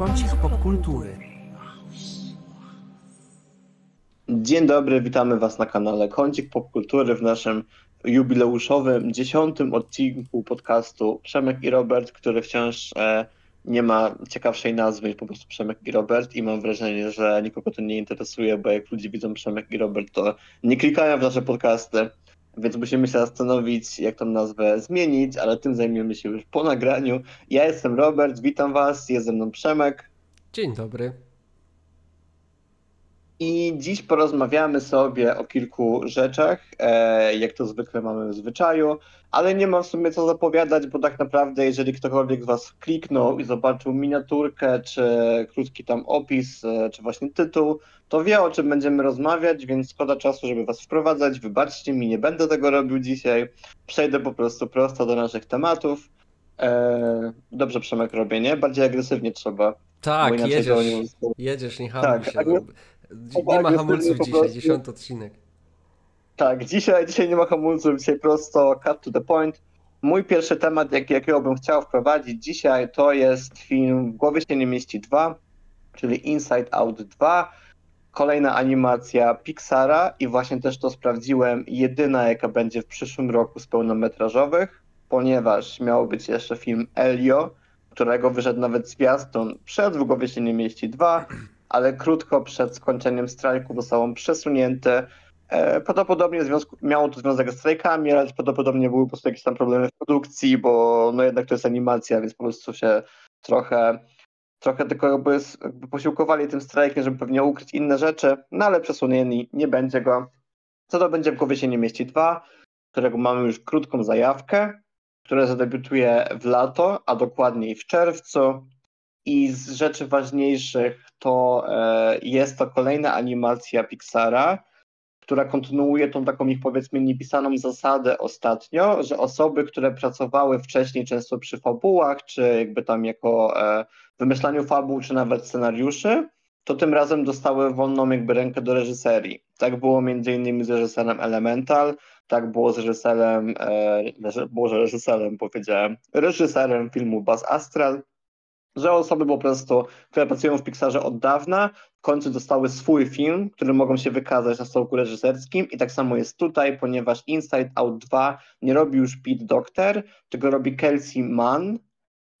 Kącik popkultury. Dzień dobry, witamy Was na kanale Kącik Popkultury w naszym jubileuszowym dziesiątym odcinku podcastu Przemek i Robert, który wciąż e, nie ma ciekawszej nazwy niż po prostu Przemek i Robert i mam wrażenie, że nikogo to nie interesuje, bo jak ludzie widzą Przemek i Robert, to nie klikają w nasze podcasty, więc musimy się zastanowić, jak tą nazwę zmienić, ale tym zajmiemy się już po nagraniu. Ja jestem Robert, witam Was, jest ze mną Przemek. Dzień dobry. I dziś porozmawiamy sobie o kilku rzeczach, e, jak to zwykle mamy w zwyczaju, ale nie mam w sumie co zapowiadać, bo tak naprawdę jeżeli ktokolwiek z Was kliknął i zobaczył miniaturkę, czy krótki tam opis, e, czy właśnie tytuł, to wie o czym będziemy rozmawiać, więc szkoda czasu, żeby Was wprowadzać. Wybaczcie mi, nie będę tego robił dzisiaj. Przejdę po prostu prosto do naszych tematów. E, dobrze Przemek robię, nie? Bardziej agresywnie trzeba. Tak, jedziesz, nie jedziesz, nie hamuj Tak, się. Nie ma agresywnie hamulców dzisiaj, prostu. dziesiąty odcinek. Tak, dzisiaj, dzisiaj nie ma hamulców, dzisiaj prosto cut to the point. Mój pierwszy temat, jak, jakiego bym chciał wprowadzić dzisiaj, to jest film W głowie się nie mieści 2, czyli Inside Out 2. Kolejna animacja Pixara i właśnie też to sprawdziłem, jedyna jaka będzie w przyszłym roku z pełnometrażowych, ponieważ miał być jeszcze film Elio, którego wyszedł nawet zwiastun przed W głowie się nie mieści 2, ale krótko przed skończeniem strajku został przesunięty E, Prawdopodobnie związku, miało to związek ze strajkami, ale prawdopodobnie były po prostu jakieś tam problemy w produkcji, bo no jednak to jest animacja, więc po prostu się trochę, trochę tylko jakby, jakby posiłkowali tym strajkiem, żeby pewnie ukryć inne rzeczy, no ale przesunięli, nie będzie go. Co to będzie w głowie się nie mieści dwa, którego mamy już krótką zajawkę, które zadebiutuje w lato, a dokładniej w czerwcu. I z rzeczy ważniejszych to e, jest to kolejna animacja Pixara, która kontynuuje tą taką ich powiedzmy niepisaną zasadę ostatnio, że osoby, które pracowały wcześniej często przy fabułach, czy jakby tam jako e, wymyślaniu fabuł, czy nawet scenariuszy, to tym razem dostały wolną jakby rękę do reżyserii. Tak było między innymi z reżyserem Elemental, tak było z reżyserem, e, reżyserem powiedziałem, reżyserem filmu Buzz Astral, że osoby po prostu, które pracują w Pixarze od dawna, w końcu dostały swój film, który mogą się wykazać na stołku reżyserskim i tak samo jest tutaj, ponieważ Inside Out 2 nie robi już Pete Docter, tylko robi Kelsey Mann,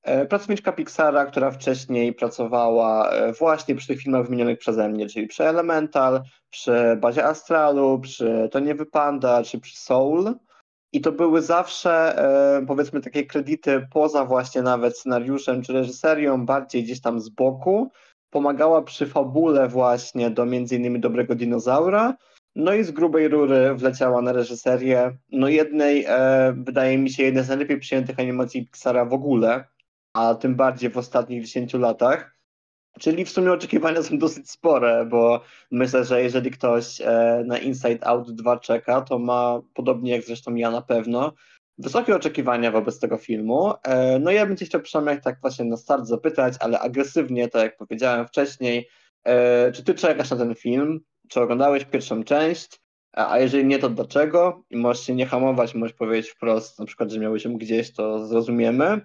e, pracowniczka Pixara, która wcześniej pracowała e, właśnie przy tych filmach wymienionych przeze mnie, czyli przy Elemental, przy Bazie Astralu, przy To nie wypanda, czy przy Soul. I to były zawsze, e, powiedzmy, takie kredyty poza właśnie nawet scenariuszem czy reżyserią, bardziej gdzieś tam z boku. Pomagała przy fabule właśnie do między innymi Dobrego Dinozaura. No i z grubej rury wleciała na reżyserię. No jednej, e, wydaje mi się, jednej z najlepiej przyjętych animacji Pixara w ogóle, a tym bardziej w ostatnich 10 latach. Czyli w sumie oczekiwania są dosyć spore, bo myślę, że jeżeli ktoś e, na Inside Out 2 czeka, to ma, podobnie jak zresztą ja na pewno, wysokie oczekiwania wobec tego filmu. E, No ja bym cię chciał przynajmniej tak właśnie na start zapytać, ale agresywnie, tak jak powiedziałem wcześniej, e, czy ty czekasz na ten film? Czy oglądałeś pierwszą część? A jeżeli nie, to dlaczego? I możesz się nie hamować, możesz powiedzieć wprost, na przykład, że miałeś ją gdzieś, to zrozumiemy.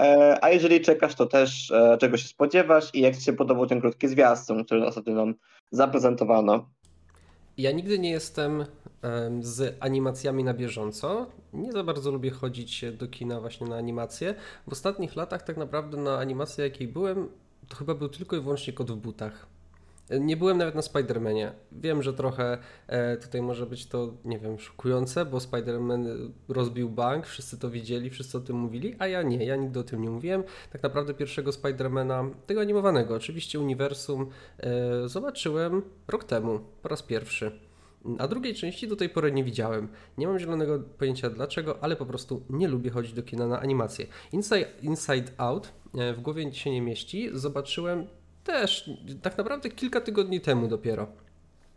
E, A jeżeli czekasz, to też e, czego się spodziewasz i jak ci się podobał ten krótki zwiastun, który ostatnio nam zaprezentowano. Ja nigdy nie jestem em, z animacjami na bieżąco. Nie za bardzo lubię chodzić do kina właśnie na animacje. W ostatnich latach tak naprawdę na animację jakiej byłem, to chyba był tylko i wyłącznie kot w butach. Nie byłem nawet na Spider-Manie. Wiem, że trochę e, tutaj może być to, nie wiem, szokujące, bo Spider-Man rozbił bank, wszyscy to widzieli, wszyscy o tym mówili, a ja nie, ja nigdy o tym nie mówiłem. Tak naprawdę pierwszego Spider-Mana, tego animowanego, oczywiście uniwersum, e, zobaczyłem rok temu, po raz pierwszy. A drugiej części do tej pory nie widziałem. Nie mam zielonego pojęcia dlaczego, ale po prostu nie lubię chodzić do kina na animacje. Inside, Inside Out e, w głowie się nie mieści. Zobaczyłem też tak naprawdę kilka tygodni temu dopiero.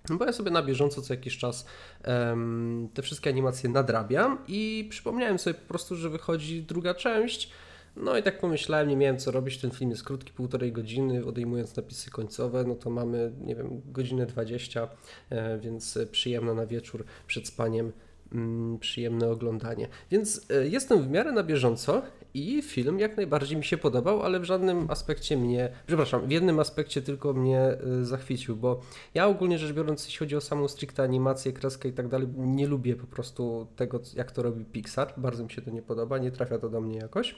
Bo ja sobie na bieżąco co jakiś czas em, te wszystkie animacje nadrabiam i przypomniałem sobie po prostu, że wychodzi druga część. No i tak pomyślałem, nie miałem co robić, ten film jest krótki, półtorej godziny, odejmując napisy końcowe, no to mamy, nie wiem, godzinę 20, e, więc przyjemno na wieczór przed spaniem mm, przyjemne oglądanie. Więc e, jestem w miarę na bieżąco i film jak najbardziej mi się podobał, ale w żadnym aspekcie mnie, przepraszam, w jednym aspekcie tylko mnie e, zachwycił, bo ja ogólnie rzecz biorąc, jeśli chodzi o samą stricte animację, kreskę i tak dalej, nie lubię po prostu tego, jak to robi Pixar. Bardzo mi się to nie podoba, nie trafia to do mnie jakoś.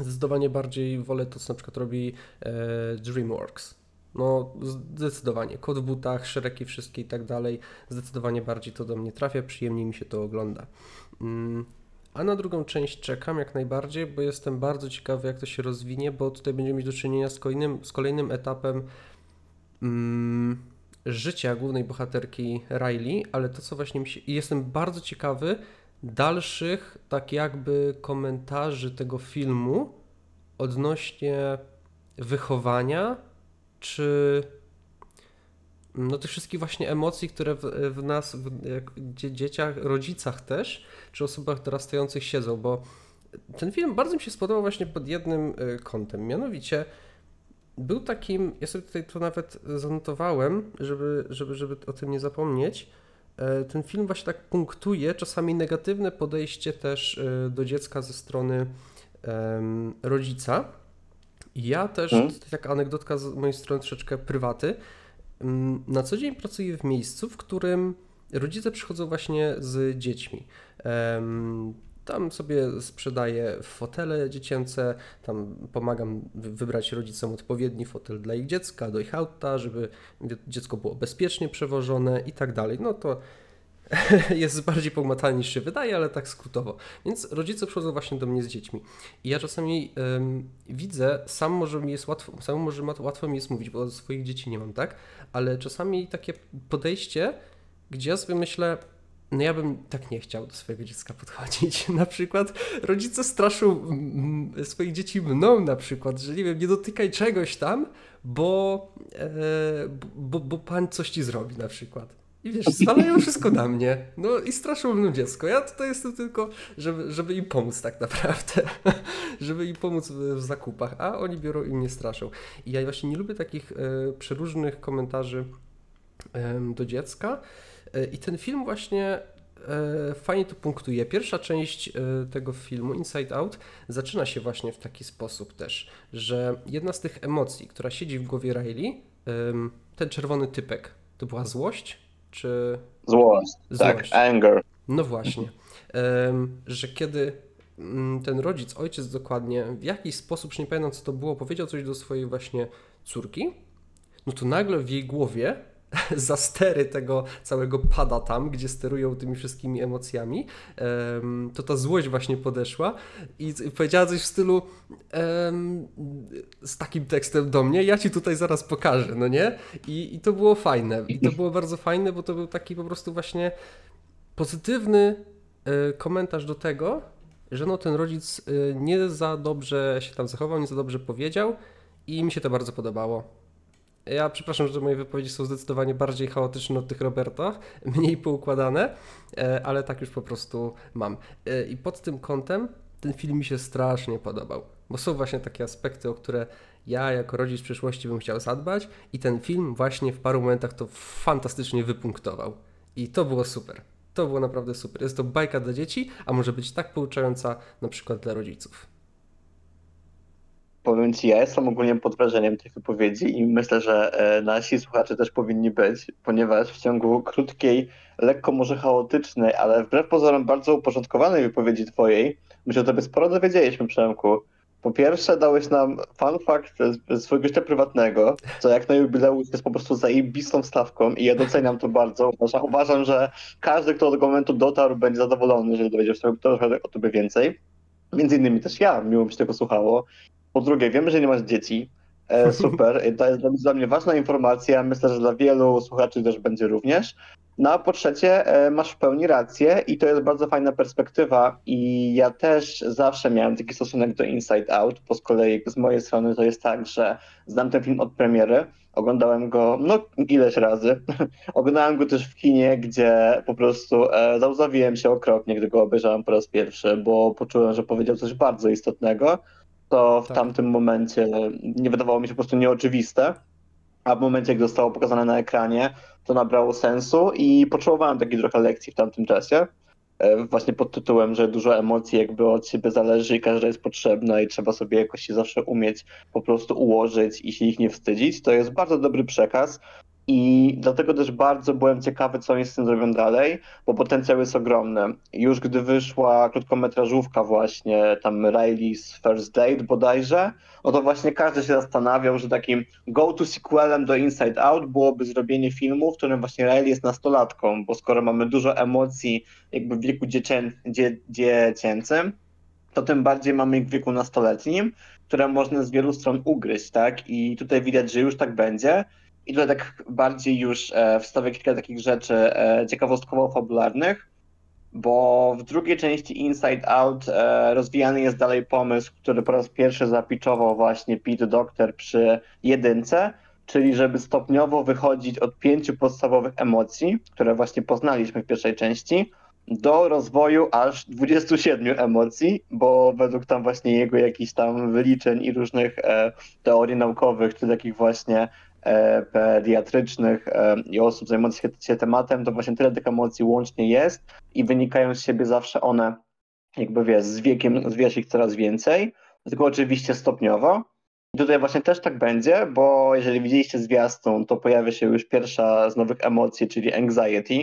Zdecydowanie bardziej wolę to, co na przykład robi e, DreamWorks. No, zdecydowanie. Kot w butach, szereki wszystkie i tak dalej. Zdecydowanie bardziej to do mnie trafia, przyjemniej mi się to ogląda. A na drugą część czekam jak najbardziej, bo jestem bardzo ciekawy, jak to się rozwinie, bo tutaj będziemy mieć do czynienia z kolejnym, z kolejnym etapem mm, życia głównej bohaterki Riley, ale to, co właśnie mi się. Jestem bardzo ciekawy dalszych, tak jakby, komentarzy tego filmu odnośnie wychowania czy no tych wszystkich właśnie emocji, które w, w nas, w jak, dzie- dzieciach, rodzicach też, czy osobach dorastających siedzą, bo ten film bardzo mi się spodobał właśnie pod jednym y, kątem, mianowicie był takim, ja sobie tutaj to nawet zanotowałem, żeby, żeby, żeby o tym nie zapomnieć, E, ten film właśnie tak punktuje czasami negatywne podejście też e, do dziecka ze strony rodzica. I Ja też, to taka anegdotka z mojej strony troszeczkę prywaty, na co dzień pracuję w miejscu, w którym rodzice przychodzą właśnie z dziećmi. Tam sobie sprzedaję fotele dziecięce, tam pomagam wy- wybrać rodzicom odpowiedni fotel dla ich dziecka, do ich auta, żeby dziecko było bezpiecznie przewożone i tak dalej. No to jest bardziej pogmatane niż się wydaje, ale tak skrótowo. Więc rodzice przychodzą właśnie do mnie z dziećmi. I ja czasami widzę, sam może mi jest łatwo, sam może ma- łatwo mi jest mówić, bo swoich dzieci nie mam, tak? Ale czasami takie podejście, gdzie ja sobie myślę, no ja bym tak nie chciał do swojego dziecka podchodzić. Na przykład rodzice straszą swoich dzieci mną na przykład, że nie wiem, nie dotykaj czegoś tam, bo, e, bo, bo pan coś ci zrobi na przykład. I wiesz, zwalają wszystko na mnie. No i straszą mną dziecko. Ja tutaj jestem tylko, żeby, żeby im pomóc tak naprawdę. żeby im pomóc w, zakupach, a oni biorą i mnie straszą. I ja właśnie nie lubię takich e, przeróżnych komentarzy do dziecka. E, I ten film właśnie e, fajnie to punktuje. Pierwsza część tego filmu, Inside Out, zaczyna się właśnie w taki sposób też, że jedna z tych emocji, która siedzi w głowie Riley, ten czerwony typek, to była złość, czy Złość. Tak, Złość. anger. no właśnie, że kiedy mm, ten rodzic, ojciec dokładnie, w jakiś sposób, już nie pamiętam co to było, powiedział coś do swojej właśnie córki, no to nagle w jej głowie za stery tego całego pada tam, gdzie sterują tymi wszystkimi emocjami, em, to ta złość właśnie podeszła i powiedziała coś w stylu z takim tekstem do mnie, ja ci tutaj zaraz pokażę, no nie? I, I to było fajne. I to było bardzo fajne, bo to był taki po prostu właśnie pozytywny e, komentarz do tego, że no ten rodzic e, nie za dobrze się tam zachował, nie za dobrze powiedział i mi się to bardzo podobało. Ja przepraszam, że moje wypowiedzi są zdecydowanie bardziej chaotyczne od tych Roberta, mniej poukładane, e, ale tak już po prostu mam. E, I pod tym kątem ten film mi się strasznie podobał, bo są właśnie takie aspekty, o które ja jako rodzic w przyszłości bym chciał zadbać i ten film właśnie w paru momentach to fantastycznie wypunktował. I to było super. To było naprawdę super. Jest to bajka dla dzieci, a może być tak pouczająca na przykład dla rodziców. Powiem ci, ja jestem ogólnie pod wrażeniem tych wypowiedzi i myślę, że e, nasi słuchacze też powinni być, ponieważ w ciągu krótkiej, lekko może chaotycznej, ale wbrew pozorom bardzo uporządkowanej wypowiedzi twojej, my się o tobie sporo dowiedzieliśmy, Przemku. Po pierwsze, dałeś nam fun fact z- swojego życia prywatnego, co jak na jubileusz jest po prostu zajebistą stawką i ja doceniam to bardzo. Uważam, uważam, że każdy, kto do tego momentu dotarł, będzie zadowolony, jeżeli dowiedział się trochę o tobie więcej. Między innymi też ja, miło mi się tego słuchało. Po drugie, wiemy, że nie masz dzieci. E, super. To jest dla- mnie ważna informacja. Myślę, że dla wielu słuchaczy też będzie również. No a po trzecie, e, masz w pełni rację i to jest bardzo fajna perspektywa. I ja też zawsze miałem taki stosunek do Inside Out, bo z kolei z mojej strony to jest tak, że znam ten film od premiery. Oglądałem go no ileś razy. Oglądałem go też w kinie, gdzie po prostu e, załzawiłem się okropnie, gdy go obejrzałem po raz pierwszy, bo poczułem, że powiedział coś bardzo istotnego, co w Tak. tamtym momencie nie wydawało mi się po prostu nieoczywiste. a w momencie, jak zostało pokazane na ekranie, to nabrało sensu i potrzebowałem takiej trochę lekcji w tamtym czasie. E, Właśnie pod tytułem, że dużo emocji jakby od siebie zależy i każda jest potrzebna i trzeba sobie jakoś się zawsze umieć po prostu ułożyć i się ich nie wstydzić. To jest bardzo dobry przekaz i dlatego też bardzo byłem ciekawy, co oni z tym zrobią dalej, bo potencjał jest ogromny. Już gdy wyszła krótkometrażówka właśnie, tam Riley's First Date bodajże, no to właśnie każdy się zastanawiał, że takim go-to sequelem do Inside Out byłoby zrobienie filmu, w którym właśnie Riley jest nastolatką, bo skoro mamy dużo emocji jakby w wieku dziecię, dzie, dziecięcym, to tym bardziej mamy ich w wieku nastoletnim, które można z wielu stron ugryźć, tak? I tutaj widać, że już tak będzie. I tutaj tak bardziej już e, wstawię kilka takich rzeczy e, ciekawostkowo-fabularnych, bo w drugiej części Inside Out e, rozwijany jest dalej pomysł, który po raz pierwszy zapiczował właśnie Pete Doctor przy jedynce, czyli żeby stopniowo wychodzić od pięciu podstawowych emocji, które właśnie poznaliśmy w pierwszej części, do rozwoju aż 27 emocji, bo według tam właśnie jego jakichś tam wyliczeń i różnych e, teorii naukowych, czy takich właśnie pediatrycznych e, i osób zajmujących się, się tematem, to właśnie tyle tych emocji łącznie jest i wynikają z siebie zawsze one, jakby wiesz, z wiekiem zwijasz ich coraz więcej, tylko oczywiście stopniowo. I tutaj właśnie też tak będzie, bo jeżeli widzieliście zwiastun, to pojawia się już pierwsza z nowych emocji, czyli anxiety,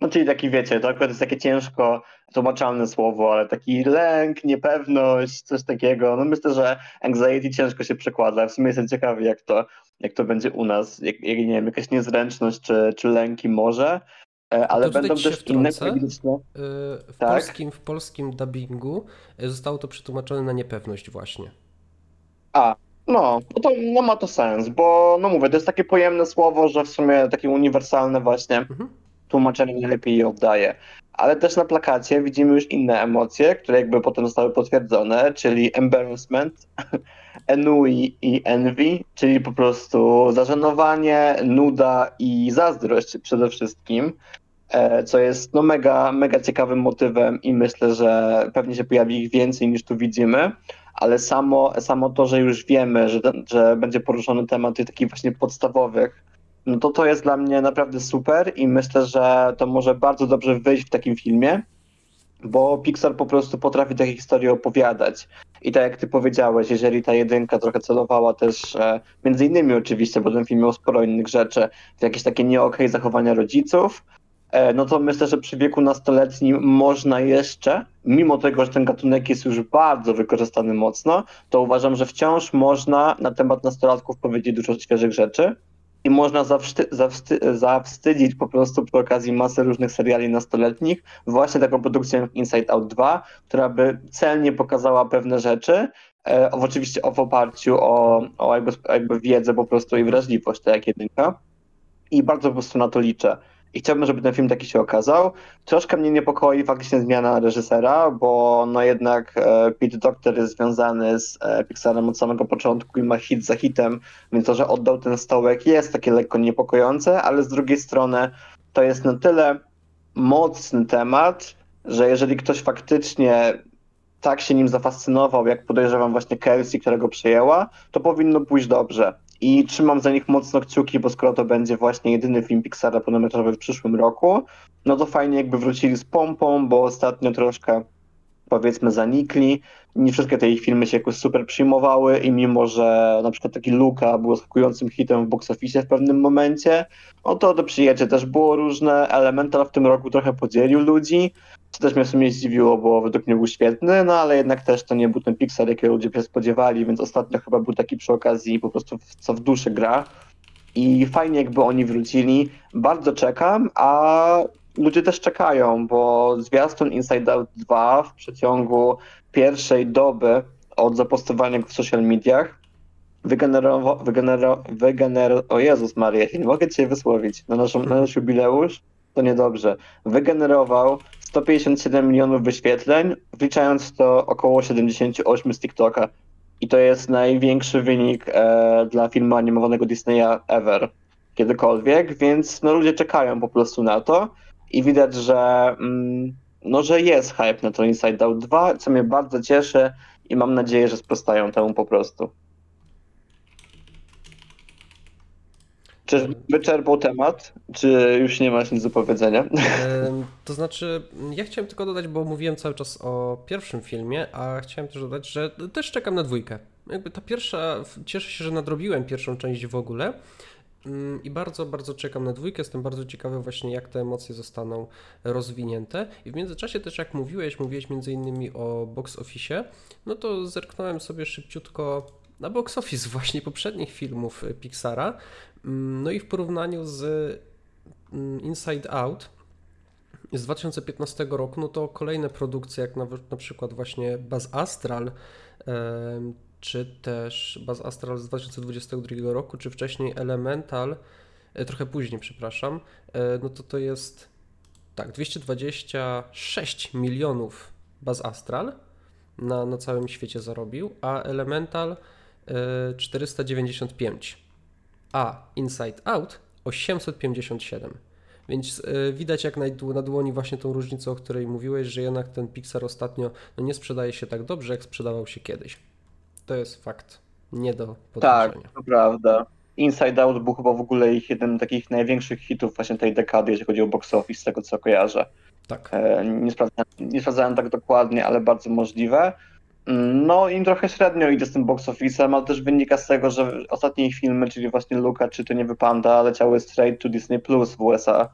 no czyli taki wiecie, to akurat jest takie ciężko tłumaczalne słowo, ale taki lęk, niepewność, coś takiego. No myślę, że anxiety ciężko się przekłada. W sumie jestem ciekawy, jak to, jak to będzie u nas. Jak, jak nie wiem, jakaś niezręczność czy, czy lęki może. E, Ale To będą też inne, widoczne. Y, W, Tak. polskim, w polskim dubbingu y, zostało to przetłumaczone na niepewność właśnie. A, no, no to no ma to sens, bo no mówię, to jest takie pojemne słowo, że w sumie takie uniwersalne właśnie Mhm. Tłumaczenie najlepiej je oddaje. Ale też na plakacie widzimy już inne emocje, które jakby potem zostały potwierdzone, czyli embarrassment, ennui i envy, czyli po prostu zażenowanie, nuda i zazdrość przede wszystkim, e, co jest no mega, mega ciekawym motywem i myślę, że pewnie się pojawi ich więcej niż tu widzimy, ale samo, samo to, że już wiemy, że, ten, że będzie poruszony temat tych takich właśnie podstawowych, no to to jest dla mnie naprawdę super i myślę, że to może bardzo dobrze wyjść w takim filmie, bo Pixar po prostu potrafi takie historie opowiadać. I tak jak ty powiedziałeś, jeżeli ta jedynka trochę celowała też, e, między innymi oczywiście, bo ten film miał sporo innych rzeczy, w jakieś takie nie okej zachowania rodziców, e, no to myślę, że przy wieku nastoletnim można jeszcze, mimo tego, że ten gatunek jest już bardzo wykorzystany mocno, to uważam, że wciąż można na temat nastolatków powiedzieć dużo świeżych rzeczy. I można zawsty, zawsty, zawstydzić po prostu przy okazji masy różnych seriali nastoletnich właśnie taką produkcją jak Inside Out 2, która by celnie pokazała pewne rzeczy, e, oczywiście w oparciu o, o jakby, jakby wiedzę po prostu i wrażliwość, tak jak jedynka. I bardzo po prostu na to liczę. I chciałbym, żeby ten film taki się okazał. Troszkę mnie niepokoi faktycznie zmiana reżysera, bo no jednak e, Pete Doctor jest związany z e, Pixarem od samego początku i ma hit za hitem, więc to, że oddał ten stołek jest takie lekko niepokojące, ale z drugiej strony to jest na tyle mocny temat, że jeżeli ktoś faktycznie tak się nim zafascynował, jak podejrzewam właśnie Kelsey, która go przejęła, to powinno pójść dobrze. I trzymam za nich mocno kciuki, bo skoro to będzie właśnie jedyny film Pixara pełnometrażowy w przyszłym roku, no to fajnie jakby wrócili z pompą, bo ostatnio troszkę powiedzmy zanikli. Nie wszystkie te ich filmy się jakoś super przyjmowały i mimo, że na przykład taki Luka był zaskakującym hitem w box office w pewnym momencie, no to to przyjęcie też było różne. Elemental w tym roku trochę podzielił ludzi, co też mnie w sumie zdziwiło, bo według mnie był świetny, no ale jednak też to nie był ten Pixar, jakiego ludzie się spodziewali, więc ostatnio chyba był taki przy okazji po prostu co w duszy gra. I fajnie jakby oni wrócili. Bardzo czekam, a ludzie też czekają, bo zwiastun Inside Out 2 w przeciągu pierwszej doby od zapostowania go w social mediach wygenerował, wygenero, wygenero, o Jezus Maria, nie mogę cię wysłowić, na, naszą, na nasz jubileusz, to niedobrze, wygenerował 157 milionów wyświetleń, wliczając to około 78 z TikToka. I to jest największy wynik e, dla filmu animowanego Disneya ever, kiedykolwiek, więc no, ludzie czekają po prostu na to i widać, że, mm, no, że jest hype na to Inside Out 2, co mnie bardzo cieszy i mam nadzieję, że sprostają temu po prostu. Czy wyczerpał temat, czy już nie masz nic do powiedzenia? To znaczy, ja chciałem tylko dodać, bo mówiłem cały czas o pierwszym filmie, a chciałem też dodać, że też czekam na dwójkę. Jakby ta pierwsza, cieszę się, że nadrobiłem pierwszą część w ogóle i bardzo, bardzo czekam na dwójkę. Jestem bardzo ciekawy właśnie, jak te emocje zostaną rozwinięte. I w międzyczasie też, jak mówiłeś, mówiłeś między innymi o box office, no to zerknąłem sobie szybciutko na box office właśnie poprzednich filmów Pixara. Mm, No i w porównaniu z mm, Inside Out z 2015 roku, no to kolejne produkcje, jak nawet na przykład właśnie Baz Astral, czy też Baz Astral z 2022 roku, czy wcześniej Elemental, e, trochę później, przepraszam, e, no to to jest tak, 226 milionów Baz Astral na, na całym świecie zarobił, a Elemental e, 495, a Inside Out 857. Więc widać jak na dłoni właśnie tą różnicę, o której mówiłeś, że jednak ten Pixar ostatnio no, nie sprzedaje się tak dobrze, jak sprzedawał się kiedyś. To jest fakt nie do Tak, podważenia. to prawda. Inside Out był chyba w ogóle ich jednym z takich największych hitów właśnie tej dekady, jeśli chodzi o box office, z tego co kojarzę. Tak. E, Nie sprawdzałem, nie sprawdzałem tak dokładnie, ale bardzo możliwe. Mm, No im trochę średnio idzie z tym box office'em, ale też wynika z tego, że ostatnie ich filmy, czyli właśnie Luka czy To nie wypanda, leciały straight to Disney Plus w USA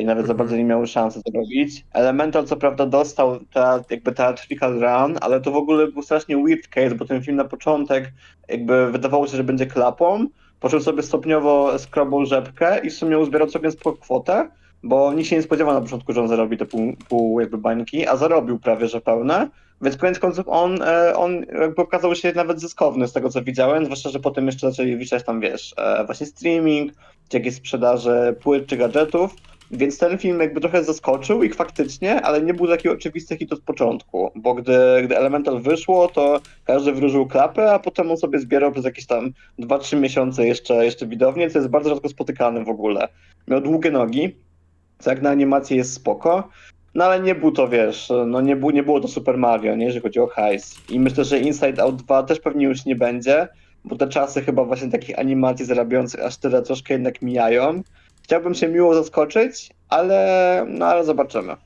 i nawet za Mhm. bardzo nie miały szansy zrobić. Elemental co prawda dostał ta, jakby theatrical run, ale to w ogóle był strasznie weird case, bo ten film na początek jakby wydawało się, że będzie klapą, po czym sobie stopniowo skrobał rzepkę i w sumie uzbierał całkiem spoko kwotę, bo nikt się nie spodziewał na początku, że on zarobi te pół, pół jakby bańki, a zarobił prawie że pełne, więc koniec końców on, e, on jakby okazał się nawet zyskowny z tego co widziałem, zwłaszcza, że potem jeszcze zaczęli wliczać tam, wiesz, e, właśnie streaming, czy jakieś sprzedaże płyt czy gadżetów, więc ten film jakby trochę zaskoczył ich faktycznie, ale nie był taki oczywisty hit od początku, bo gdy, gdy Elemental wyszło, to każdy wróżył klapę, a potem on sobie zbierał przez jakieś tam 2-3 miesiące jeszcze, jeszcze widownie, co jest bardzo rzadko spotykane w ogóle. Miał długie nogi, co jak na animację jest spoko, no ale nie był to, wiesz, no nie, był, nie było to Super Mario, nie, jeżeli chodzi o hajs. I myślę, że Inside Out 2 też pewnie już nie będzie, bo te czasy chyba właśnie takich animacji zarabiających aż tyle troszkę jednak mijają. Chciałbym się miło zaskoczyć, ale, no ale zobaczymy.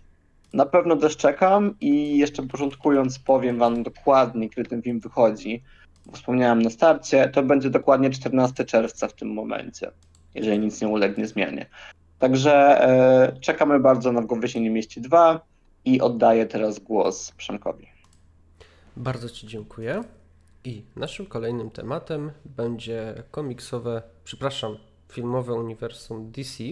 Na pewno też czekam i jeszcze porządkując powiem wam dokładnie, kiedy ten film wychodzi. Wspomniałem na starcie, to będzie dokładnie 14 czerwca w tym momencie, jeżeli nic nie ulegnie zmianie. Także e, czekamy bardzo na W głowie mieści 2 i oddaję teraz głos Przemkowi. Bardzo Ci dziękuję. I naszym kolejnym tematem będzie komiksowe, przepraszam, filmowe uniwersum DC.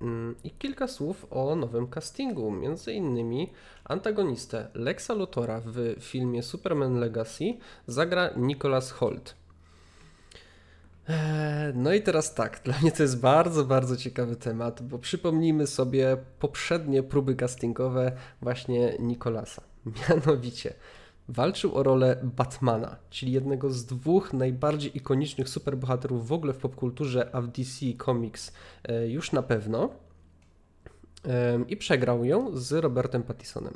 Mm, I kilka słów o nowym castingu. Między innymi antagonistę Lexa Luthora w filmie Superman Legacy zagra Nicholas Holt. Eee, No i teraz tak, dla mnie to jest bardzo, bardzo ciekawy temat, bo przypomnijmy sobie poprzednie próby castingowe właśnie Nicholasa. Mianowicie walczył o rolę Batmana, czyli jednego z dwóch najbardziej ikonicznych superbohaterów w ogóle w popkulturze, a w DC Comics e, już na pewno. I przegrał ją z Robertem Pattisonem.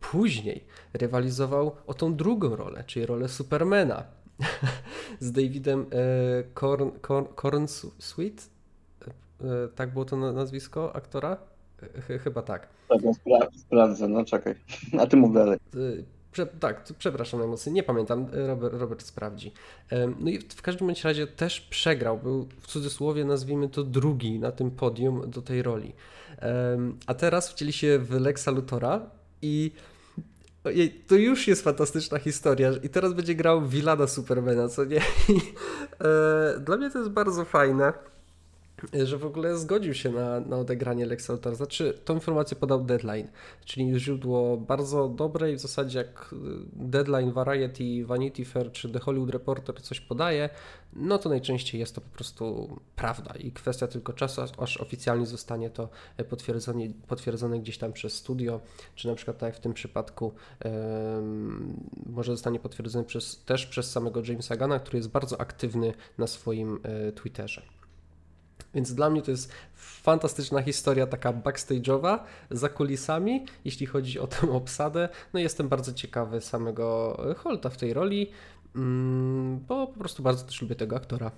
Później rywalizował o tą drugą rolę, czyli rolę Supermana z Davidem e, Korn, Korn, Cornsweet. E, Tak było to na- nazwisko aktora? Ch- Chyba tak. Tak, no, spra- sprawdzę, no czekaj. A ty mów dalej. Prze, tak, przepraszam najmocniej, nie pamiętam, Robert, Robert sprawdzi. No i w każdym bądź razie też przegrał, był w cudzysłowie nazwijmy to drugi na tym podium do tej roli. A teraz wcieli się w Lexa Luthora i ojej, to już jest fantastyczna historia i teraz będzie grał Wilana Supermana, co nie? I, e, Dla mnie to jest bardzo fajne że w ogóle zgodził się na, na odegranie Lexa Luthora. Znaczy, tą informację podał Deadline, czyli źródło bardzo dobre i w zasadzie jak y, Deadline, Variety, Vanity Fair czy The Hollywood Reporter coś podaje, no to najczęściej jest to po prostu prawda i kwestia tylko czasu, aż- oficjalnie zostanie to e, potwierdzone, potwierdzone gdzieś tam przez studio, czy na przykład tak jak w tym przypadku może zostanie potwierdzone przez, też przez samego Jamesa Gana, który jest bardzo aktywny na swoim e, Twitterze. Więc dla mnie to jest fantastyczna historia, taka backstage'owa, za kulisami, jeśli chodzi o tę obsadę. No jestem bardzo ciekawy samego Holta w tej roli, mm, bo po prostu bardzo też lubię tego aktora.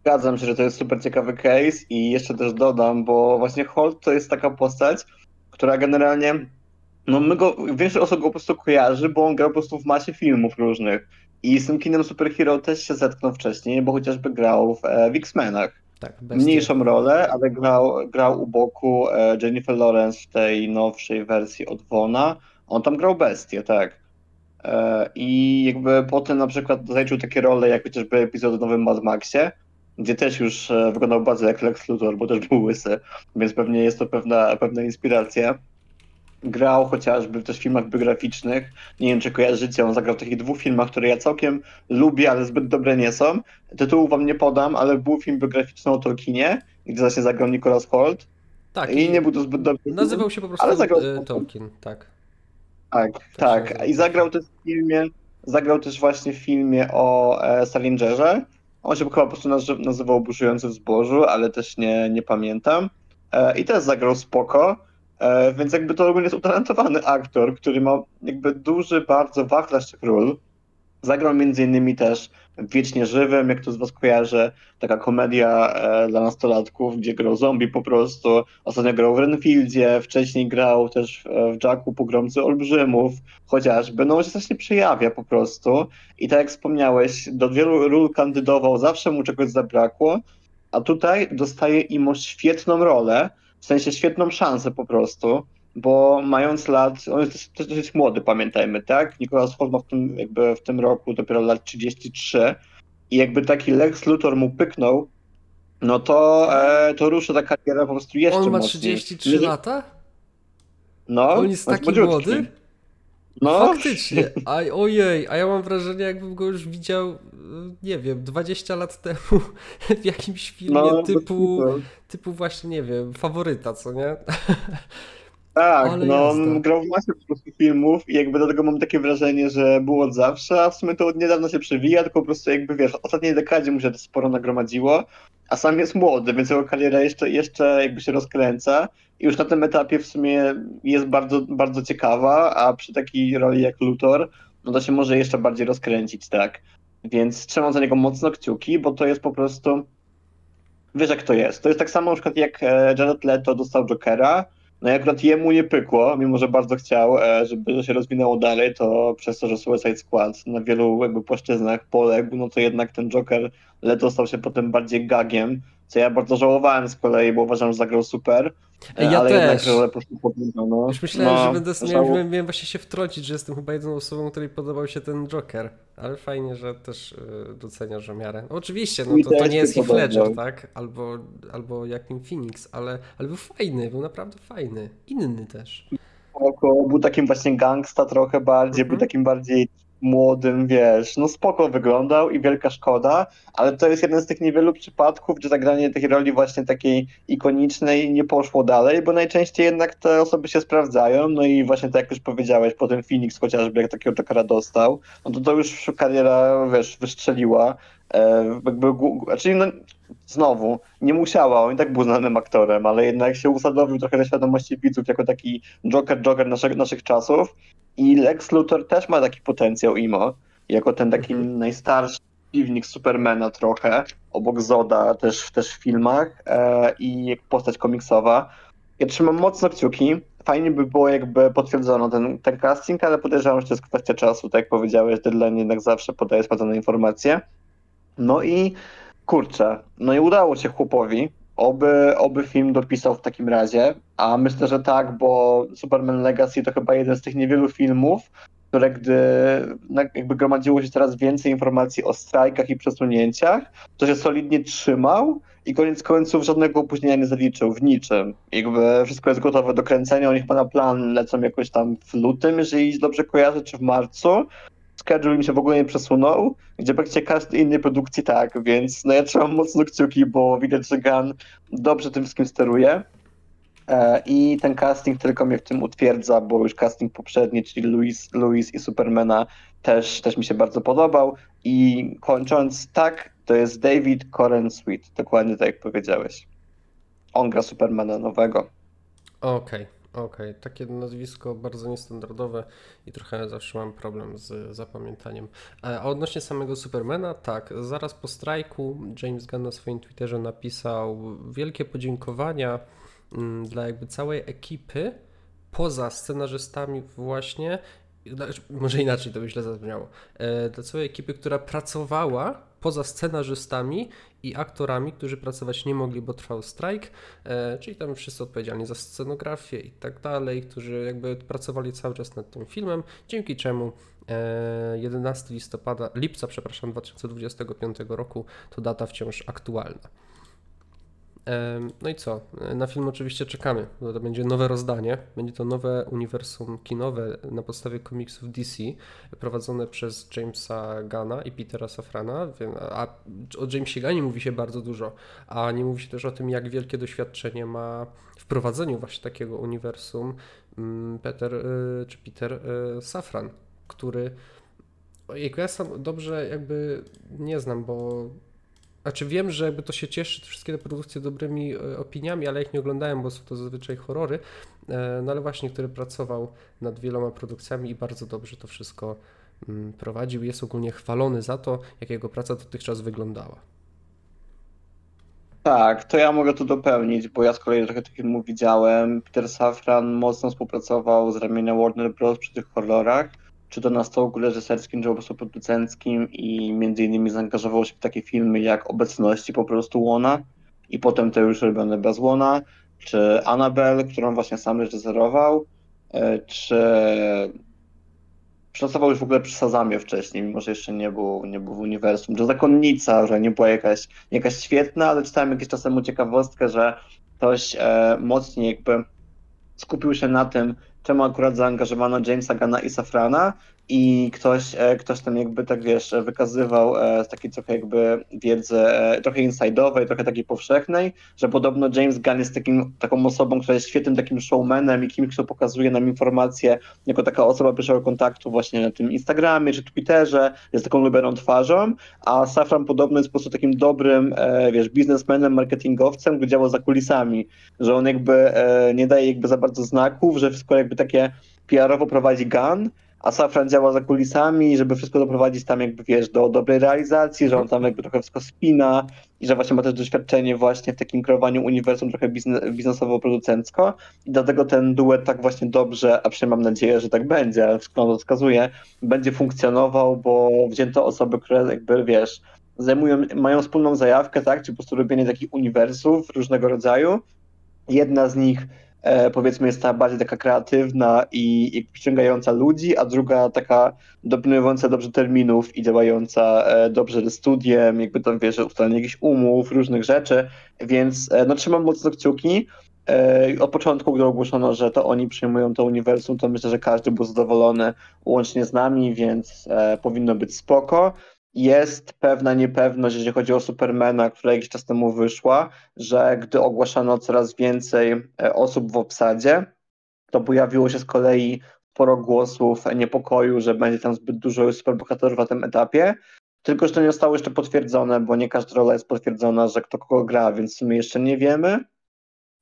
Zgadzam się, że to jest super ciekawy case i jeszcze też dodam, bo właśnie Holt to jest taka postać, która generalnie, no my go, większość osób go po prostu kojarzy, bo on grał po prostu w masie filmów różnych. I z tym kinem superhero też się zetknął wcześniej, bo chociażby grał w, e, w X-Menach. Tak. Mniejszą rolę, ale grał, grał u boku e, Jennifer Lawrence w tej nowszej wersji od Wona. On tam grał bestię, tak. E, I jakby potem na przykład zaliczył takie role, jak chociażby epizod w nowym Mad Maxie, gdzie też już wyglądał bardzo jak Lex Luthor, bo też był łysy, więc pewnie jest to pewna, pewna inspiracja. Grał chociażby też w filmach biograficznych. Nie wiem, czy kojarzycie, on zagrał w takich dwóch filmach, które ja całkiem lubię, ale zbyt dobre nie są. Tytułu wam nie podam, ale był film biograficzny o Tolkienie, gdzie właśnie zagrał Nicholas Holt. Tak, I nie był to zbyt dobry film. nazywał się po prostu ale zagrał e. Tolkien, tak. Tak, tak. nazywa. I zagrał też w filmie, zagrał też właśnie w filmie o e, Salingerze. On się chyba po prostu nazy- nazywał Buszujący w zbożu, ale też nie, nie pamiętam. E, I też zagrał spoko. E, więc jakby to ogólnie jest utalentowany aktor, który ma jakby duży, bardzo wachlarz tych ról. Zagrał między innymi też Wiecznie Żywym, jak to z was kojarzy, taka komedia e, dla nastolatków, gdzie grał zombie po prostu. Ostatnio grał w Renfieldzie, wcześniej grał też w Jacku Pogromcy Olbrzymów, chociażby. No on się strasznie przejawia po prostu. I tak jak wspomniałeś, do wielu ról kandydował, zawsze mu czegoś zabrakło, a tutaj dostaje Imo świetną rolę, w sensie świetną szansę po prostu, bo mając lat, on jest też, dosyć młody, pamiętajmy, tak? Nicolas Holt ma w tym, jakby w tym roku dopiero lat 33 i jakby taki Lex Luthor mu pyknął, no to, e, to ruszy ta kariera po prostu jeszcze On ma mocniej. 33 Nie- lata? No, On jest taki młodziutki. młody? No, Faktycznie. A, ojej, a ja mam wrażenie, jakbym go już widział, y, nie wiem, 20 lat temu w jakimś filmie no, typu, no, typu właśnie, nie wiem, faworyta, co nie? Tak, Ale no jazda. on grał w masie po prostu filmów i jakby dlatego mam takie wrażenie, że było od zawsze, a w sumie to od niedawna się przewija, tylko po prostu jakby wiesz, w ostatniej dekadzie mu się to sporo nagromadziło, a sam jest młody, więc jego kariera jeszcze, jeszcze jakby się rozkręca i już na tym etapie w sumie jest bardzo, bardzo ciekawa, a przy takiej roli jak Luthor, no to się może jeszcze bardziej rozkręcić, tak. Więc trzymam za niego mocno kciuki, bo to jest po prostu, wiesz jak to jest, to jest tak samo na przykład jak e, Jared Leto dostał Jokera, no i akurat jemu nie pykło, mimo że bardzo chciał, e, żeby to się rozwinęło dalej, to przez to, że Suicide Squad na wielu jakby płaszczyznach poległ, no to jednak ten Joker Leto stał się potem bardziej gagiem, co ja bardzo żałowałem z kolei, bo uważam, że zagrał super, Ja ale też. jednak, że po prostu podniósł, no. Już myślałem, no, że będę miałem, miałem, właśnie się wtrącić, że jestem chyba jedyną osobą, której podobał się ten Joker. Ale fajnie, że też y, doceniasz że miarę. No, oczywiście, no to, to nie jest Heath Ledger, tak? Albo, albo Joaquin Phoenix, ale, ale był fajny, był naprawdę fajny. Inny też. był takim właśnie gangsta trochę bardziej, Mhm. był takim bardziej młodym, wiesz, no spoko wyglądał i wielka szkoda, ale to jest jeden z tych niewielu przypadków, gdzie zagranie tej roli właśnie takiej ikonicznej nie poszło dalej, bo najczęściej jednak te osoby się sprawdzają, no i właśnie tak jak już powiedziałeś, potem Phoenix chociażby jak takiego Jokera dostał, no to to już kariera, wiesz, wystrzeliła, e, jakby, gu- znaczy no, znowu, nie musiała, on i tak był znanym aktorem, ale jednak się usadowił trochę na świadomości widzów jako taki Joker, Joker naszych, naszych czasów i Lex Luthor też ma taki potencjał imo, jako ten taki Mhm. najstarszy piwnik Supermana trochę, obok Zoda też, też w filmach e, i postać komiksowa. Ja trzymam mocno kciuki. Fajnie by było, jakby potwierdzono ten, ten casting, ale podejrzewam, że to jest kwestia czasu. Tak jak powiedziałeś, deadline jednak zawsze podaje sprawdzone informacje. No i kurczę, no i udało się chłopowi. Oby, oby film dopisał w takim razie, a myślę, że tak, bo Superman Legacy to chyba jeden z tych niewielu filmów, które gdy jakby gromadziło się coraz więcej informacji o strajkach i przesunięciach, to się solidnie trzymał i koniec końców żadnego opóźnienia nie zaliczył w niczym. Jakby wszystko jest gotowe do kręcenia, oni chyba na plan lecą jakoś tam w lutym, jeżeli dobrze kojarzę, czy w marcu. Schedule im się w ogóle nie przesunął, gdzie praktycznie każdej innej produkcji tak, więc no ja trzymam mocno kciuki, bo widać, że Gunn dobrze tym wszystkim steruje. E, I ten casting tylko mnie w tym utwierdza, bo już casting poprzedni, czyli Louis, Louis i Supermana też, też mi się bardzo podobał. I kończąc, tak, to jest David Coren Sweet, dokładnie tak jak powiedziałeś. On gra Supermana nowego. Okej. Okej, takie nazwisko bardzo niestandardowe i trochę zawsze mam problem z zapamiętaniem. E, A odnośnie samego Supermana, tak, zaraz po strajku James Gunn na swoim Twitterze napisał wielkie podziękowania mm, dla jakby całej ekipy, poza scenarzystami właśnie, znaczy, może inaczej to by źle zabrzmiało, e, dla całej ekipy, która pracowała poza scenarzystami i aktorami, którzy pracować nie mogli, bo trwał strajk, e, czyli tam wszyscy odpowiedzialni za scenografię i tak dalej, którzy jakby pracowali cały czas nad tym filmem, dzięki czemu e, 11 listopada, lipca, przepraszam, 2025 roku to data wciąż aktualna. No i co? Na film oczywiście czekamy. To będzie nowe rozdanie. Będzie to nowe uniwersum kinowe na podstawie komiksów DC, prowadzone przez Jamesa Gana i Petera Safrana. A o Jamesie Gunnie mówi się bardzo dużo, a nie mówi się też o tym, jak wielkie doświadczenie ma w prowadzeniu właśnie takiego uniwersum mm, Peter y, czy Peter y, Safran, który Ojejku, ja sam dobrze jakby nie znam, bo znaczy wiem, że jakby to się cieszy, wszystkie te produkcje dobrymi e, opiniami, ale ich nie oglądałem, bo są to zazwyczaj horrory. E, No ale właśnie, który pracował nad wieloma produkcjami i bardzo dobrze to wszystko mm, prowadził. Jest ogólnie chwalony za to, jak jego praca dotychczas wyglądała. Tak, to ja mogę tu dopełnić, bo ja z kolei trochę tych filmów widziałem. Peter Safran mocno współpracował z ramienia Warner Bros. przy tych horrorach, czy to na stołku reżyserskim, czy po prostu producenckim i między innymi zaangażował się w takie filmy jak Obecności po prostu Łona i potem te już robione bez Łona, czy Annabelle, którą właśnie sam reżyserował, e, czy Pracował już w ogóle przy Sazamie wcześniej, mimo że jeszcze nie był, nie był w uniwersum. Czy Zakonnica, że nie była jakaś, jakaś świetna, ale czytałem jakiś czas temu ciekawostkę, że ktoś e, mocniej jakby skupił się na tym, czemu akurat zaangażowano Jamesa Gana i Safrana i ktoś, e, ktoś tam jakby tak wiesz, wykazywał e, z takiej trochę jakby wiedzy e, trochę inside'owej, trochę takiej powszechnej, że podobno James Gunn jest takim, taką osobą, która jest świetnym takim showmanem i kimś, kto pokazuje nam informacje jako taka osoba pierwszego kontaktu właśnie na tym Instagramie czy Twitterze, jest taką lubioną twarzą, a Safran podobno jest po prostu takim dobrym, wiesz, biznesmenem, marketingowcem, który działa za kulisami, że on jakby nie daje jakby za bardzo znaków, że wszystko jakby takie PR-owo prowadzi Gun, a Safran działa za kulisami, żeby wszystko doprowadzić tam jakby, wiesz, do dobrej realizacji, że on tam jakby trochę wszystko spina i że właśnie ma też doświadczenie właśnie w takim kreowaniu uniwersum trochę bizne- biznesowo-producencko i dlatego ten duet tak właśnie dobrze, a przynajmniej mam nadzieję, że tak będzie, ale wszystko to wskazuje, będzie funkcjonował, bo wzięto osoby, które jakby, wiesz, zajmują, mają wspólną zajawkę, tak, czy po prostu robienie takich uniwersów różnego rodzaju. Jedna z nich e, powiedzmy jest ta bardziej taka kreatywna i, i przyciągająca ludzi, a druga taka dopilnująca dobrze terminów i działająca e, dobrze ze studiem, jakby tam wiesz, ustalenie jakichś umów, różnych rzeczy, więc e, no trzymam mocno kciuki. E, Od początku, gdy ogłoszono, że to oni przyjmują to uniwersum, to myślę, że każdy był zadowolony, łącznie z nami, więc e, powinno być spoko. Jest pewna niepewność, jeżeli chodzi o Supermana, która jakiś czas temu wyszła, że gdy ogłaszano coraz więcej e, osób w obsadzie, to pojawiło się z kolei sporo głosów niepokoju, że będzie tam zbyt dużo superbohaterów na tym etapie. Tylko, że to nie zostało jeszcze potwierdzone, bo nie każda rola jest potwierdzona, że kto kogo gra, więc sumie jeszcze nie wiemy.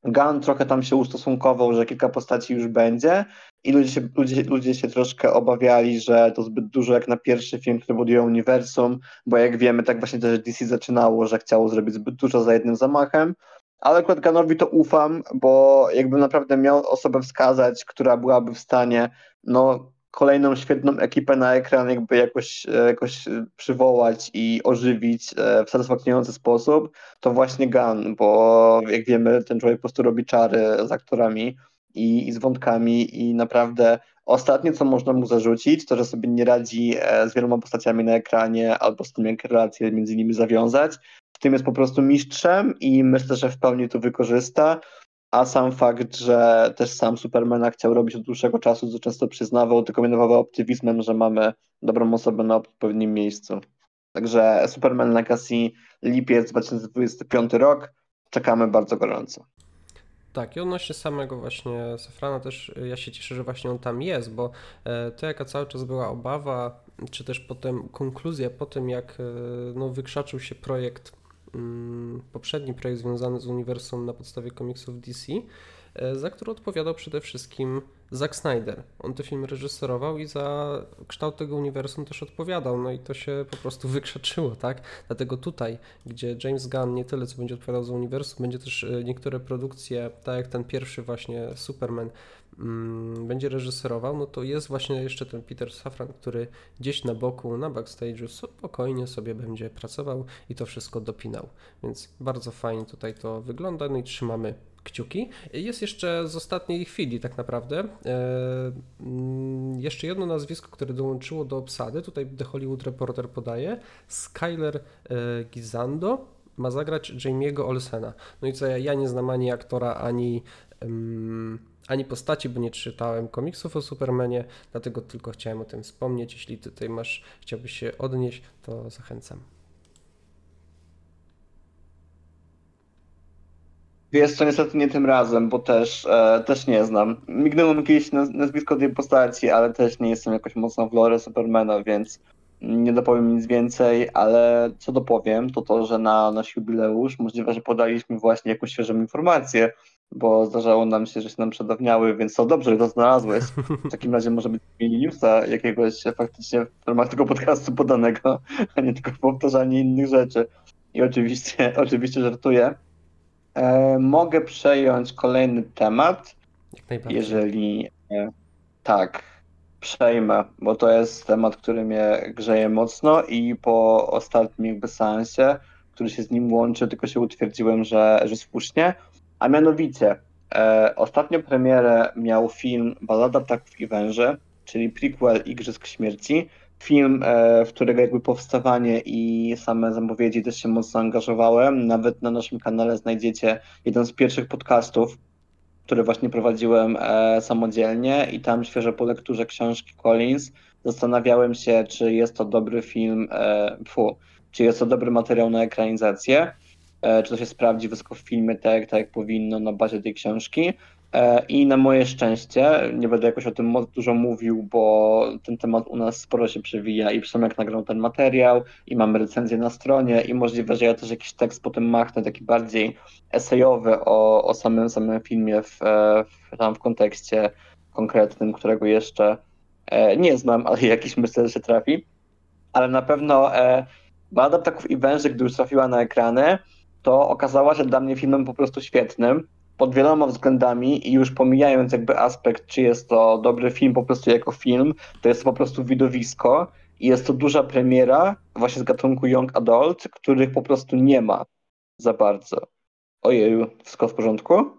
Gun trochę tam się ustosunkował, że kilka postaci już będzie i ludzie się, ludzie, ludzie się troszkę obawiali, że to zbyt dużo jak na pierwszy film, który buduje uniwersum, bo jak wiemy, tak właśnie też DC zaczynało, że chciało zrobić zbyt dużo za jednym zamachem, ale akurat Gunowi to ufam, bo jakbym naprawdę miał osobę wskazać, która byłaby w stanie no, kolejną świetną ekipę na ekran jakby jakoś, e, jakoś e, przywołać i ożywić e, w satysfakcjonujący sposób, to właśnie Gun, bo jak wiemy, ten człowiek po prostu robi czary z aktorami i, i z wątkami i naprawdę ostatnie, co można mu zarzucić, to, że sobie nie radzi z wieloma postaciami na ekranie albo z tym, jak relacje między nimi zawiązać. W tym jest po prostu mistrzem i myślę, że w pełni to wykorzysta. A sam fakt, że też sam Supermana chciał robić od dłuższego czasu, co często przyznawał, tylko mianował optymizmem, że mamy dobrą osobę na odpowiednim miejscu. Także Superman Legacy, lipiec 2025 rok, czekamy bardzo gorąco. Tak, i odnośnie samego właśnie Safrana też y, ja się cieszę, że właśnie on tam jest, bo e, to jaka cały czas była obawa, czy też potem konkluzja po tym, jak e, no, wykrzaczył się projekt, poprzedni projekt związany z uniwersum na podstawie komiksów DC, e, za który odpowiadał przede wszystkim Zack Snyder. On te filmy reżyserował i za kształt tego uniwersum też odpowiadał, no i to się po prostu wykrzaczyło, tak? Dlatego tutaj, gdzie James Gunn nie tyle co będzie odpowiadał za uniwersum, będzie też e, niektóre produkcje, tak jak ten pierwszy właśnie Superman, mm, będzie reżyserował, no to jest właśnie jeszcze ten Peter Safran, który gdzieś na boku, na backstage'u spokojnie sobie będzie pracował i to wszystko dopinał. Więc bardzo fajnie tutaj to wygląda, no i trzymamy kciuki. Jest jeszcze z ostatniej chwili tak naprawdę e, mm, jeszcze jedno nazwisko, które dołączyło do obsady. Tutaj The Hollywood Reporter podaje. Skyler e, Gizando ma zagrać Jamie'ego Olsena. No i co, ja, nie znam ani aktora, ani, ani postaci, bo nie czytałem komiksów o Supermanie, dlatego tylko chciałem o tym wspomnieć. Jeśli tutaj masz, chciałbyś się odnieść, to zachęcam. Wiesz co, niestety nie tym razem, bo też, e, też nie znam. Mignęło mi naz- nazwisko tej postaci, ale też nie jestem jakoś mocno w lore Supermana, więc nie dopowiem nic więcej, ale co dopowiem, to to, że na nasz jubileusz możliwe, że podaliśmy właśnie jakąś świeżą informację, bo zdarzało nam się, że się nam przedawniały, więc to dobrze, że to znalazłeś. W takim razie może być newsa jakiegoś faktycznie w ramach tego podcastu podanego, a nie tylko powtarzanie innych rzeczy. I oczywiście, oczywiście żartuję. E, mogę przejąć kolejny temat, jeżeli e, tak, przejmę, bo to jest temat, który mnie grzeje mocno i po ostatnim jakby seansie, który się z nim łączy, tylko się utwierdziłem, że, że słusznie, a mianowicie e, ostatnio premierę miał film Ballada Ptaków i Węży, czyli prequel Igrzysk Śmierci, film, e, w którego jakby powstawanie i same zapowiedzi też się mocno angażowałem. Nawet na naszym kanale znajdziecie jeden z pierwszych podcastów, który właśnie prowadziłem e, samodzielnie. I tam świeżo po lekturze książki Collins zastanawiałem się, czy jest to dobry film, e, fu, czy jest to dobry materiał na ekranizację, czy to się sprawdzi wysoko w filmie tak, jak- tak jak powinno na bazie tej książki. E, I na moje szczęście, nie będę jakoś o tym dużo mówił, bo ten temat u nas sporo się przewija i Przemek nagrał ten materiał i mamy recenzję na stronie i możliwe, że ja też jakiś tekst potem machnę, taki bardziej esejowy o, o samym, samym filmie w, e, w, tam w kontekście konkretnym, którego jeszcze e, nie znam, ale jakiś myślę, że się trafi. Ale na pewno e, Ballada Ptaków i Węży, gdy już trafiła na ekrany, to okazała się dla mnie filmem po prostu świetnym pod wieloma względami i już pomijając jakby aspekt, czy jest to dobry film po prostu jako film, to jest to po prostu widowisko i jest to duża premiera właśnie z gatunku Young Adult, których po prostu nie ma za bardzo. Ojeju, wszystko w porządku?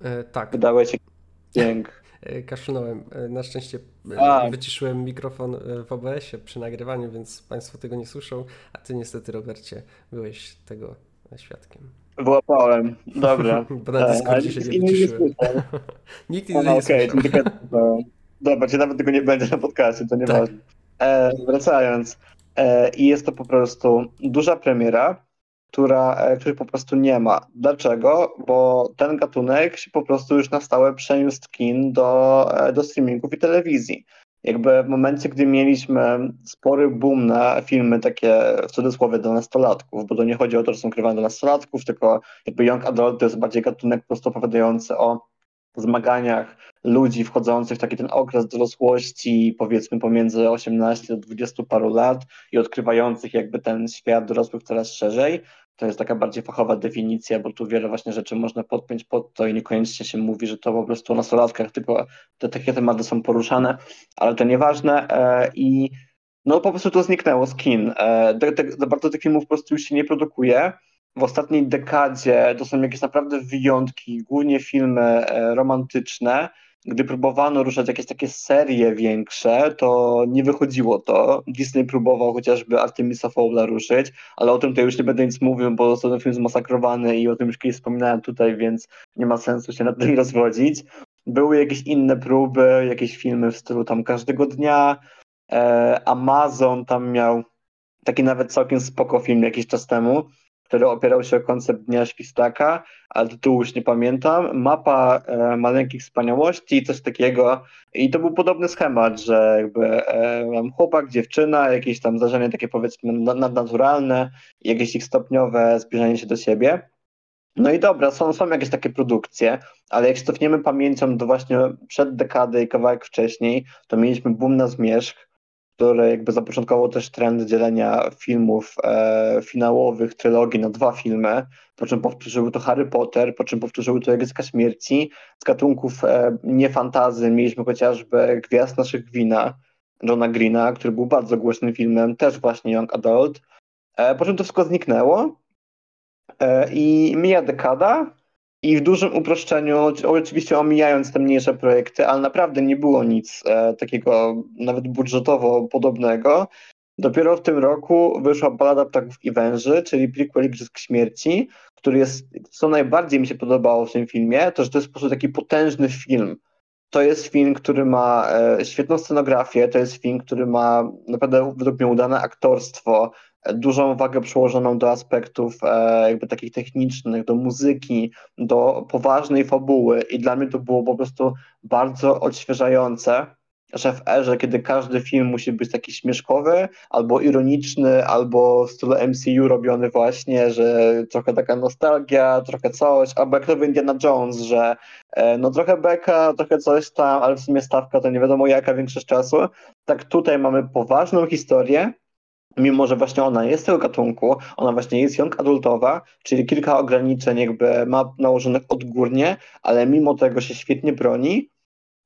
E, tak, Wydałeś jakiś dźwięk. E, kaszlnąłem. E, Na szczęście e, A. wyciszyłem mikrofon w OBS-ie przy nagrywaniu, więc Państwo tego nie słyszą, a Ty niestety, Robercie, byłeś tego świadkiem. Wyłapałem. Dobra. Bo na Discordzie się nic nie wyciszyłem. Nikt No, nie słyszał. Dobra, cię nawet tego nie będzie na podcastie, to nieważne. E, wracając. E, I jest to po prostu duża premiera, która, e, której po prostu nie ma. Dlaczego? Bo ten gatunek się po prostu już na stałe przeniósł kin do, e, do streamingów i telewizji. Jakby w momencie, gdy mieliśmy spory boom na filmy takie w cudzysłowie do nastolatków, bo to nie chodzi o to, że są krywane do nastolatków, tylko jakby young adult to jest bardziej gatunek po prostu opowiadający o zmaganiach ludzi wchodzących w taki ten okres dorosłości, powiedzmy pomiędzy 18 do 20 paru lat i odkrywających jakby ten świat dorosłych coraz szerzej. To jest taka bardziej fachowa definicja, bo tu wiele właśnie rzeczy można podpiąć pod to i niekoniecznie się mówi, że to po prostu o nastolatkach, tylko te takie tematy są poruszane, ale to nieważne e, i no po prostu to zniknęło z kin. E, te, te, za bardzo tych filmów po prostu już się nie produkuje. W ostatniej dekadzie to są jakieś naprawdę wyjątki, głównie filmy e, romantyczne. Gdy próbowano ruszać jakieś takie serie większe, to nie wychodziło to. Disney próbował chociażby Artemisa Fowla ruszyć, ale o tym to już nie będę nic mówił, bo został ten film zmasakrowany i o tym już kiedyś wspominałem tutaj, więc nie ma sensu się nad tym rozwodzić. Były jakieś inne próby, jakieś filmy w stylu tam każdego dnia. E, Amazon tam miał taki nawet całkiem spoko film jakiś czas temu, który opierał się o koncept Dnia Świstaka, ale tytułu już nie pamiętam. Mapa e, maleńkich wspaniałości, coś takiego. I to był podobny schemat, że jakby e, chłopak, dziewczyna, jakieś tam zdarzenie takie powiedzmy nad- nadnaturalne, jakieś ich stopniowe zbliżanie się do siebie. No i dobra, są, są jakieś takie produkcje, ale jak cofniemy pamięcią do właśnie przed dekady i kawałek wcześniej, to mieliśmy Boom na Zmierzch, które jakby zapoczątkowało też trend dzielenia filmów e, finałowych, trylogii na dwa filmy, po czym powtórzyły to Harry Potter, po czym powtórzyły to Igrzyska Śmierci. Z gatunków e, nie fantazy mieliśmy chociażby Gwiazd naszych wina Johna Greena, który był bardzo głośnym filmem, też właśnie Young Adult, e, po czym to wszystko zniknęło e, i mija dekada i w dużym uproszczeniu, oczywiście omijając te mniejsze projekty, ale naprawdę nie było nic e, takiego nawet budżetowo podobnego. Dopiero w tym roku wyszła Balada Ptaków i Węży, czyli prequel Igrzysk Śmierci, który jest, co najbardziej mi się podobało w tym filmie, to że to jest po prostu taki potężny film. To jest film, który ma e, świetną scenografię, to jest film, który ma naprawdę według mnie udane aktorstwo, dużą wagę przyłożoną do aspektów e, jakby takich technicznych, do muzyki, do poważnej fabuły i dla mnie to było po prostu bardzo odświeżające, że w erze, kiedy każdy film musi być taki śmieszkowy, albo ironiczny, albo w stylu MCU robiony właśnie, że trochę taka nostalgia, trochę coś, albo jak nowy Indiana Jones, że e, no trochę beka, trochę coś tam, ale w sumie stawka to nie wiadomo jaka większość czasu. Tak tutaj mamy poważną historię, mimo że właśnie ona jest tego gatunku, ona właśnie jest young adultowa, czyli kilka ograniczeń jakby ma nałożonych odgórnie, ale mimo tego się świetnie broni.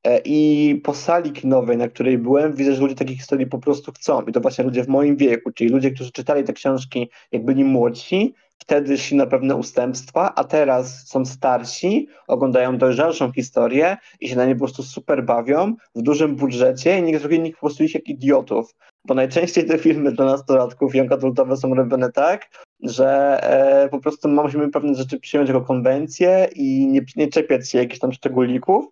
E, I po sali kinowej, na której byłem, widzę, że ludzie takich historii po prostu chcą. I to właśnie ludzie w moim wieku, czyli ludzie, którzy czytali te książki, jak byli młodsi, wtedy szli na pewne ustępstwa, a teraz są starsi, oglądają dojrzalszą historię i się na nie po prostu super bawią w dużym budżecie i nikt zrobi nich po prostu ich jak idiotów. Bo najczęściej te filmy dla nastolatków young adultowe są robione tak, że e, po prostu musimy pewne rzeczy przyjąć jako konwencję i nie, nie czepiać się jakichś tam szczególików,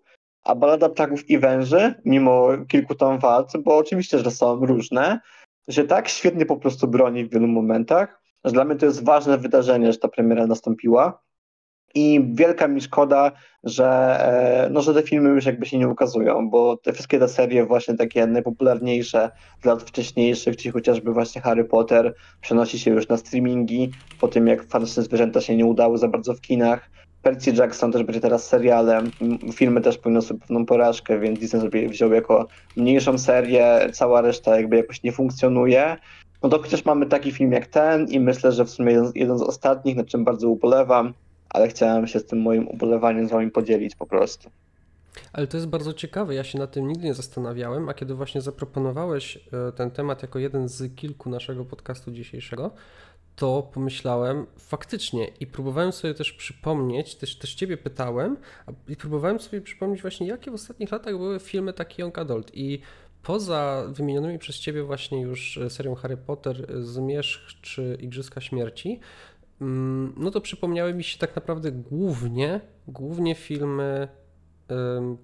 a Balada Ptaków i Węży, mimo kilku tam wad, bo oczywiście, że są różne, że tak świetnie po prostu broni w wielu momentach, dla mnie to jest ważne wydarzenie, że ta premiera nastąpiła. I wielka mi szkoda, że, e, no, że te filmy już jakby się nie ukazują, bo te wszystkie te serie właśnie takie najpopularniejsze z lat wcześniejszych, czyli chociażby właśnie Harry Potter, przenosi się już na streamingi, po tym jak Fantastyczne Zwierzęta się nie udały za bardzo w kinach. Percy Jackson też będzie teraz serialem. Filmy też poniosły pewną porażkę, więc Disney sobie wziął jako mniejszą serię, cała reszta jakby jakoś nie funkcjonuje. No to chociaż mamy taki film jak ten i myślę, że w sumie jeden, jeden z ostatnich, nad czym bardzo ubolewam, ale chciałem się z tym moim ubolewaniem z wami podzielić po prostu. Ale to jest bardzo ciekawe, ja się nad tym nigdy nie zastanawiałem, a kiedy właśnie zaproponowałeś e, ten temat jako jeden z kilku naszego podcastu dzisiejszego, to pomyślałem faktycznie i próbowałem sobie też przypomnieć, też, też ciebie pytałem i próbowałem sobie przypomnieć właśnie, jakie w ostatnich latach były filmy takie young adult i poza wymienionymi przez ciebie właśnie już serią Harry Potter, Zmierzch czy Igrzyska Śmierci, mm, no to przypomniały mi się tak naprawdę głównie, głównie filmy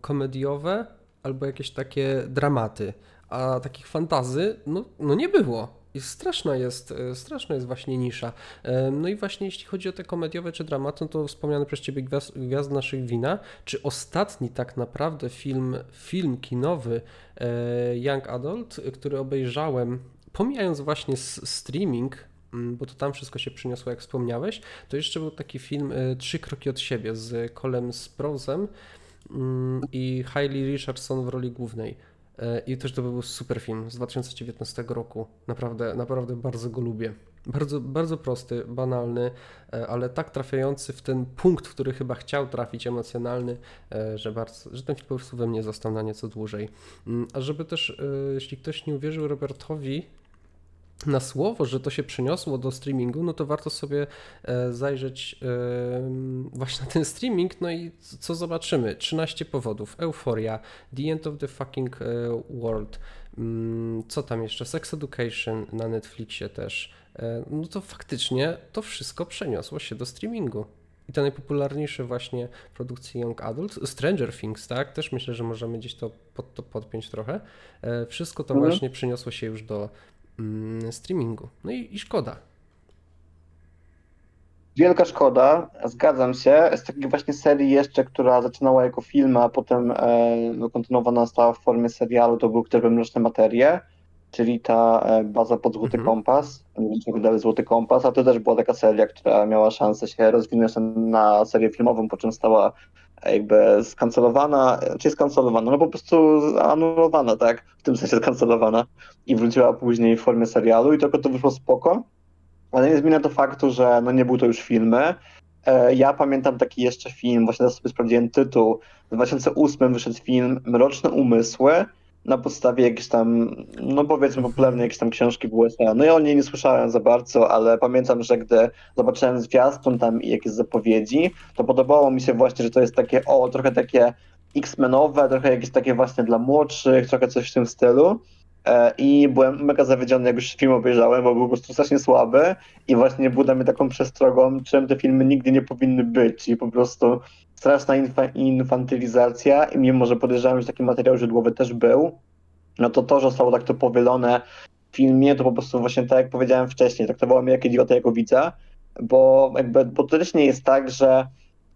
komediowe albo jakieś takie dramaty, a takich fantazy no, no nie było. Straszna jest, e, straszna jest właśnie nisza. E, no i właśnie jeśli chodzi o te komediowe czy dramaty, no to wspomniany przez Ciebie Gwiazd, Gwiazd Naszych Wina, czy ostatni tak naprawdę film, film kinowy e, Young Adult, który obejrzałem, pomijając właśnie streaming, bo to tam wszystko się przyniosło, jak wspomniałeś, to jeszcze był taki film Trzy kroki od siebie z Colem Sprousem mm, i Hailey Richardson w roli głównej. I też to był super film z 2019 roku. Naprawdę, naprawdę bardzo go lubię. Bardzo, bardzo prosty, banalny, e, ale tak trafiający w ten punkt, w który chyba chciał trafić, emocjonalny, e, że, bardzo, że ten film po prostu we mnie został na nieco dłużej. Mm, a żeby też, e, jeśli ktoś nie uwierzył Robertowi, na słowo, że to się przeniosło do streamingu, no to warto sobie e, zajrzeć właśnie na ten streaming, no i co zobaczymy? 13 powodów, Euforia, The End of the Fucking e, World, mm, co tam jeszcze? Sex Education na Netflixie też. E, no to faktycznie to wszystko przeniosło się do streamingu. I te najpopularniejsze właśnie produkcje Young Adult, Stranger Things, tak? Też myślę, że możemy gdzieś to, pod, to podpiąć trochę. Wszystko to mhm. właśnie przeniosło się już do streamingu. No i, i szkoda. Wielka szkoda, zgadzam się. Z takiej właśnie serii jeszcze, która zaczynała jako film, a potem e, no, kontynuowana została w formie serialu, to był Które Mroczne Materie. czyli ta e, baza pod Złoty. Kompas, nie wiem, czy oglądali Złoty Kompas, a to też była taka seria, która miała szansę się rozwinąć na serię filmową, po czym stała jakby skancelowana, czy skancelowana, no po prostu anulowana, tak, w tym sensie skancelowana i wróciła później w formie serialu i tylko to wyszło spoko, ale nie zmienia to faktu, że no nie był to już filmy. E, Ja pamiętam taki jeszcze film, właśnie teraz sobie sprawdziłem tytuł, w 2008 wyszedł film Mroczne Umysły, na podstawie jakiejś tam, no powiedzmy popularnej jakiejś tam książki w USA. No ja o niej nie słyszałem za bardzo, ale pamiętam, że gdy zobaczyłem zwiastun tam i jakieś zapowiedzi, to podobało mi się właśnie, że to jest takie, o, trochę takie X-menowe, trochę jakieś takie właśnie dla młodszych, trochę coś w tym stylu. E, I byłem mega zawiedziony, jak już film obejrzałem, bo był po prostu strasznie słaby i właśnie był dla mnie taką przestrogą, czym te filmy nigdy nie powinny być, czyli po prostu straszna infa- infantylizacja i mimo, że podejrzewam, że taki materiał źródłowy też był, no to to, że zostało tak to powielone w filmie, to po prostu właśnie tak jak powiedziałem wcześniej, traktowało mnie jak idiota jako widza, bo jakby, bo to też nie jest tak, że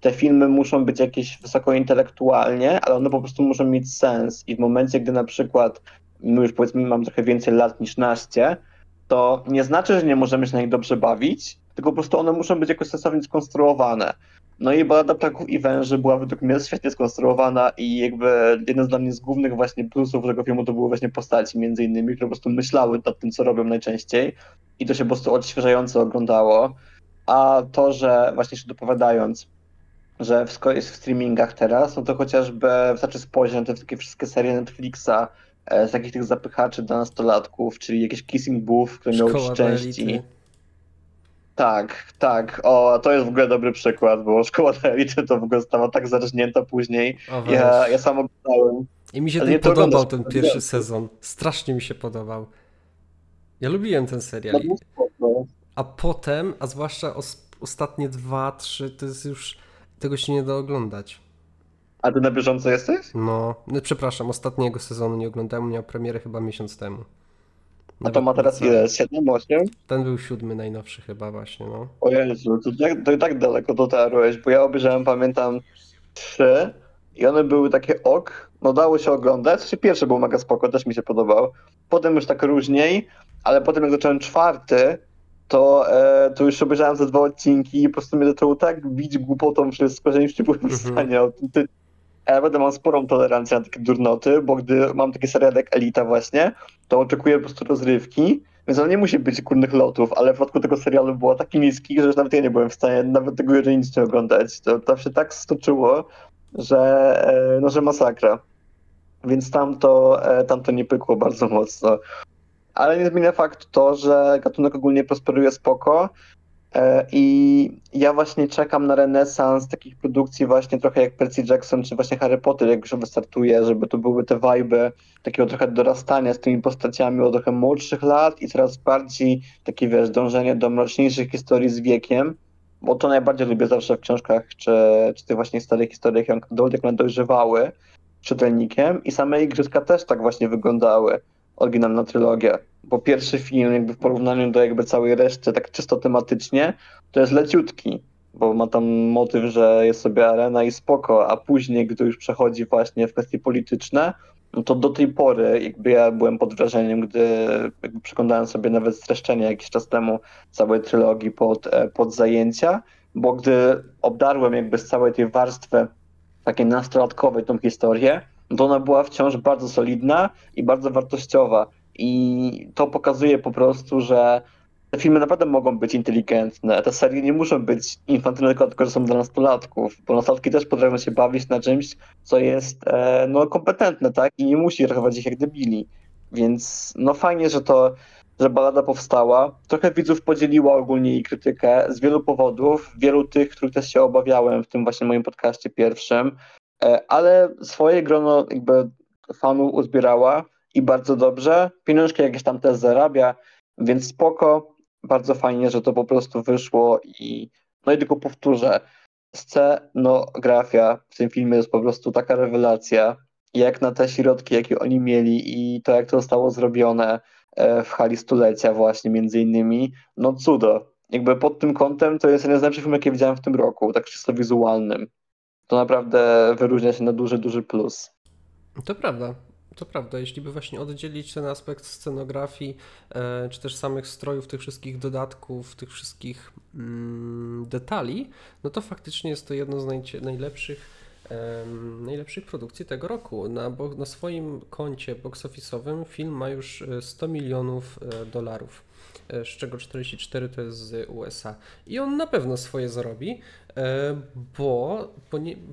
te filmy muszą być jakieś wysoko intelektualnie, ale one po prostu muszą mieć sens i w momencie, gdy na przykład my już powiedzmy mam trochę więcej lat niż naście, to nie znaczy, że nie możemy się na nich dobrze bawić, tylko po prostu one muszą być jakoś sensownie skonstruowane. No i Balada Ptaków i Węży była według mnie świetnie skonstruowana i jakby jeden z dla mnie z głównych właśnie plusów tego filmu to były właśnie postaci między innymi, które po prostu myślały nad tym, co robią najczęściej i to się po prostu odświeżająco oglądało. A to, że właśnie się dopowiadając, że wszystko jest w streamingach teraz, no to chociażby wystarczy spojrzeć na te takie wszystkie serie Netflixa e, z takich tych zapychaczy dla nastolatków, czyli jakieś Kissing Booth, które miały Szkoła elity. Tak, tak. O, to jest w ogóle dobry przykład, bo szkoła dla elity to w ogóle została tak zarżnięta później. O. Ja, ja sam oglądałem. I mi się ten podobał, oglądasz, ten pierwszy sezon. Strasznie mi się podobał. Ja lubiłem ten serial. No. A potem, a zwłaszcza os- ostatnie dwa, trzy, to jest już. Tego się nie da oglądać. A ty na bieżąco jesteś? No, no przepraszam, ostatniego sezonu nie oglądałem, miał premierę chyba miesiąc temu. A to ma teraz ile? 7, 8? Ten był siódmy najnowszy chyba właśnie, no. O Jezu, to, tak, to i tak daleko dotarłeś, bo ja obejrzałem, pamiętam, trzy i one były takie ok, no dało się oglądać. Czy pierwszy był mega spoko, też mi się podobał. Potem już tak różniej, ale potem jak zacząłem czwarty, to, e, to już obejrzałem ze dwa odcinki i po prostu mnie zaczęło tak bić głupotą wszystko, że już nie byłem w Mhm. stanie o tym ty... Ja będę mam sporą tolerancję na takie durnoty, bo gdy mam taki serial jak Elita właśnie, to oczekuję po prostu rozrywki, więc on nie musi być kurnych lotów, ale w przypadku tego serialu było taki niski, że już nawet ja nie byłem w stanie nawet tego jeżeli nic nie oglądać. To, to się tak stoczyło, że, e, no, że masakra. Więc tam to, e, tam to nie pykło bardzo mocno. Ale nie zmienia fakt to, że gatunek ogólnie prosperuje spoko. E, I ja właśnie czekam na renesans takich produkcji właśnie trochę jak Percy Jackson czy właśnie Harry Potter, jak już wystartuje, żeby to były te vibe takiego trochę dorastania z tymi postaciami od trochę młodszych lat i coraz bardziej takie wiesz, dążenie do mroczniejszych historii z wiekiem, bo to najbardziej lubię zawsze w książkach czy, czy tych właśnie starych historiach, jak one dojrzewały czytelnikiem i same Igrzyska też tak właśnie wyglądały, oryginalna trylogia, bo pierwszy film jakby w porównaniu do jakby całej reszty, tak czysto tematycznie, to jest leciutki, bo ma tam motyw, że jest sobie arena i spoko, a później, gdy już przechodzi właśnie w kwestie polityczne, no to do tej pory jakby ja byłem pod wrażeniem, gdy jakby przeglądałem sobie nawet streszczenie jakiś czas temu całej trylogii pod, e, pod zajęcia, bo gdy obdarłem jakby z całej tej warstwy takiej nastolatkowej tą historię, to ona była wciąż bardzo solidna i bardzo wartościowa. I to pokazuje po prostu, że te filmy naprawdę mogą być inteligentne. Te serie nie muszą być infantylne, tylko że są dla nastolatków, bo nastolatki też potrafią się bawić na czymś, co jest e, no, kompetentne, tak? I nie musi traktować ich jak debili. Więc no fajnie, że to, że balada powstała. Trochę widzów podzieliła ogólnie jej krytykę z wielu powodów, wielu tych, których też się obawiałem w tym właśnie moim podcaście pierwszym, ale swoje grono jakby fanów uzbierała i bardzo dobrze. Pieniążki jakieś tam też zarabia, więc spoko. Bardzo fajnie, że to po prostu wyszło i no i tylko powtórzę, scenografia w tym filmie jest po prostu taka rewelacja, jak na te środki, jakie oni mieli i to, jak to zostało zrobione e, w hali stulecia właśnie między innymi, no cudo. Jakby pod tym kątem to jest jeden z najlepszych filmów, jakie widziałem w tym roku, tak czysto wizualnym. To naprawdę wyróżnia się na duży, duży plus. To prawda. To prawda, jeśli by właśnie oddzielić ten aspekt scenografii, e, czy też samych strojów, tych wszystkich dodatków, tych wszystkich mm, detali, no to faktycznie jest to jedno z najlepszych, najlepszych produkcji tego roku. Na, bo, na swoim koncie box office'owym film ma już e, 100 milionów e, dolarów, e, z czego 44 to jest z USA. I on na pewno swoje zarobi, e, bo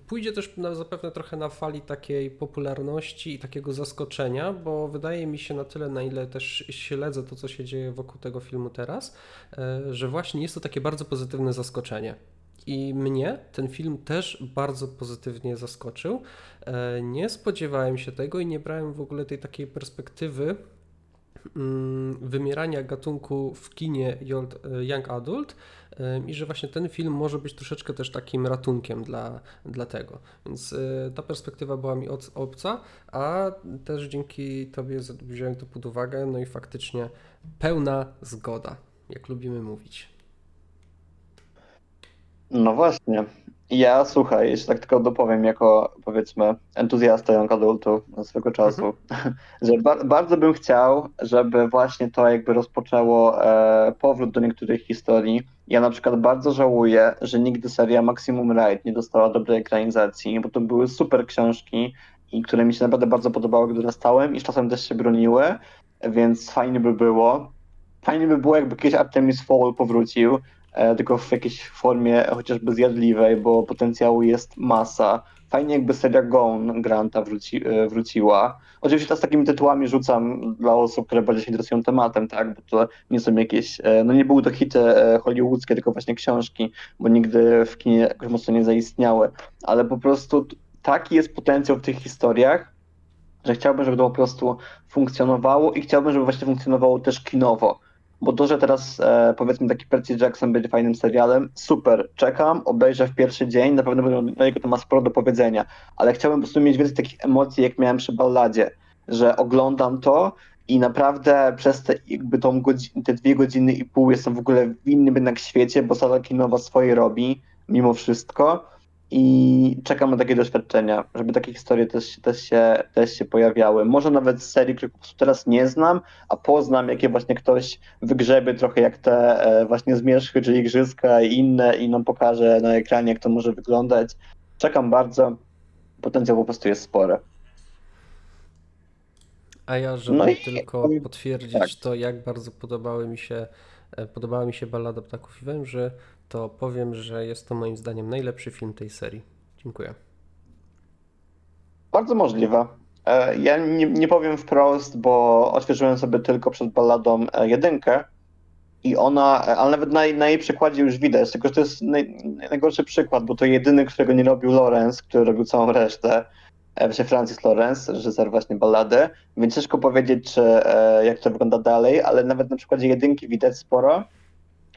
pójdzie też na, zapewne trochę na fali takiej popularności i takiego zaskoczenia, bo wydaje mi się na tyle, na ile też śledzę to, co się dzieje wokół tego filmu teraz, e, że właśnie jest to takie bardzo pozytywne zaskoczenie. I mnie ten film też bardzo pozytywnie zaskoczył. E, Nie spodziewałem się tego i nie brałem w ogóle tej takiej perspektywy wymierania gatunku w kinie Young- Adult i że właśnie ten film może być troszeczkę też takim ratunkiem dla, dla tego. Więc e, ta perspektywa była mi oc- obca, a też dzięki Tobie wziąłem to pod uwagę, no i faktycznie pełna zgoda, jak lubimy mówić. No właśnie. Ja słuchaj, jeszcze tak tylko dopowiem jako powiedzmy entuzjasta young adultu swego czasu, że ba- bardzo bym chciał, żeby właśnie to jakby rozpoczęło e, powrót do niektórych historii. Ja na przykład bardzo żałuję, że nigdy seria Maximum Ride nie dostała dobrej ekranizacji, bo to były super książki i które mi się naprawdę bardzo podobały, gdy dorastałem i z czasem też się broniły, więc fajnie by było. Fajnie by było, jakby kiedyś Artemis Fowl powrócił, tylko w jakiejś formie chociażby zjadliwej, bo potencjału jest masa. Fajnie jakby seria Gone Granta wróci, e, wróciła. Oczywiście teraz takimi tytułami rzucam dla osób, które bardziej się interesują tematem, tak, bo to nie są jakieś, e, no nie były to hity e, hollywoodzkie, tylko właśnie książki, bo nigdy w kinie jakoś mocno nie zaistniały, ale po prostu taki jest potencjał w tych historiach, że chciałbym, żeby to po prostu funkcjonowało i chciałbym, żeby właśnie funkcjonowało też kinowo. Bo to, że teraz e, powiedzmy taki Percy Jackson będzie fajnym serialem, super, czekam, obejrzę w pierwszy dzień, na pewno będę- na jego to ma sporo do powiedzenia, ale chciałbym po prostu mieć więcej takich emocji, jak miałem przy Balladzie, że oglądam to i naprawdę przez te, jakby tą godzi- te dwie godziny i pół jestem w ogóle w innym jednak świecie, bo sala kinowa swoje robi, mimo wszystko i czekam na takie doświadczenia, żeby takie historie też, też, się, też się pojawiały. Może nawet z serii, których po prostu teraz nie znam, a poznam, jakie właśnie ktoś wygrzebie trochę jak te e, właśnie zmierzchy, czy igrzyska i inne i nam pokaże na ekranie, jak to może wyglądać. Czekam bardzo. Potencjał po prostu jest spory. A ja, żeby No i- tylko potwierdzić tak. to, jak bardzo podobały mi się, e, podobała mi się Ballada Ptaków i Węży, to powiem, że jest to moim zdaniem najlepszy film tej serii. Dziękuję. Bardzo możliwe. E, Ja nie, nie powiem wprost, bo odświeżyłem sobie tylko przed balladą e, jedynkę i ona, e, ale nawet na, na jej przykładzie już widać, tylko że to jest naj, najgorszy przykład, bo to jedyny, którego nie robił Lawrence, który robił całą resztę, właśnie Francis Lawrence, reżyser właśnie ballady, więc ciężko powiedzieć, czy, jak to wygląda dalej, ale nawet na przykładzie jedynki widać sporo,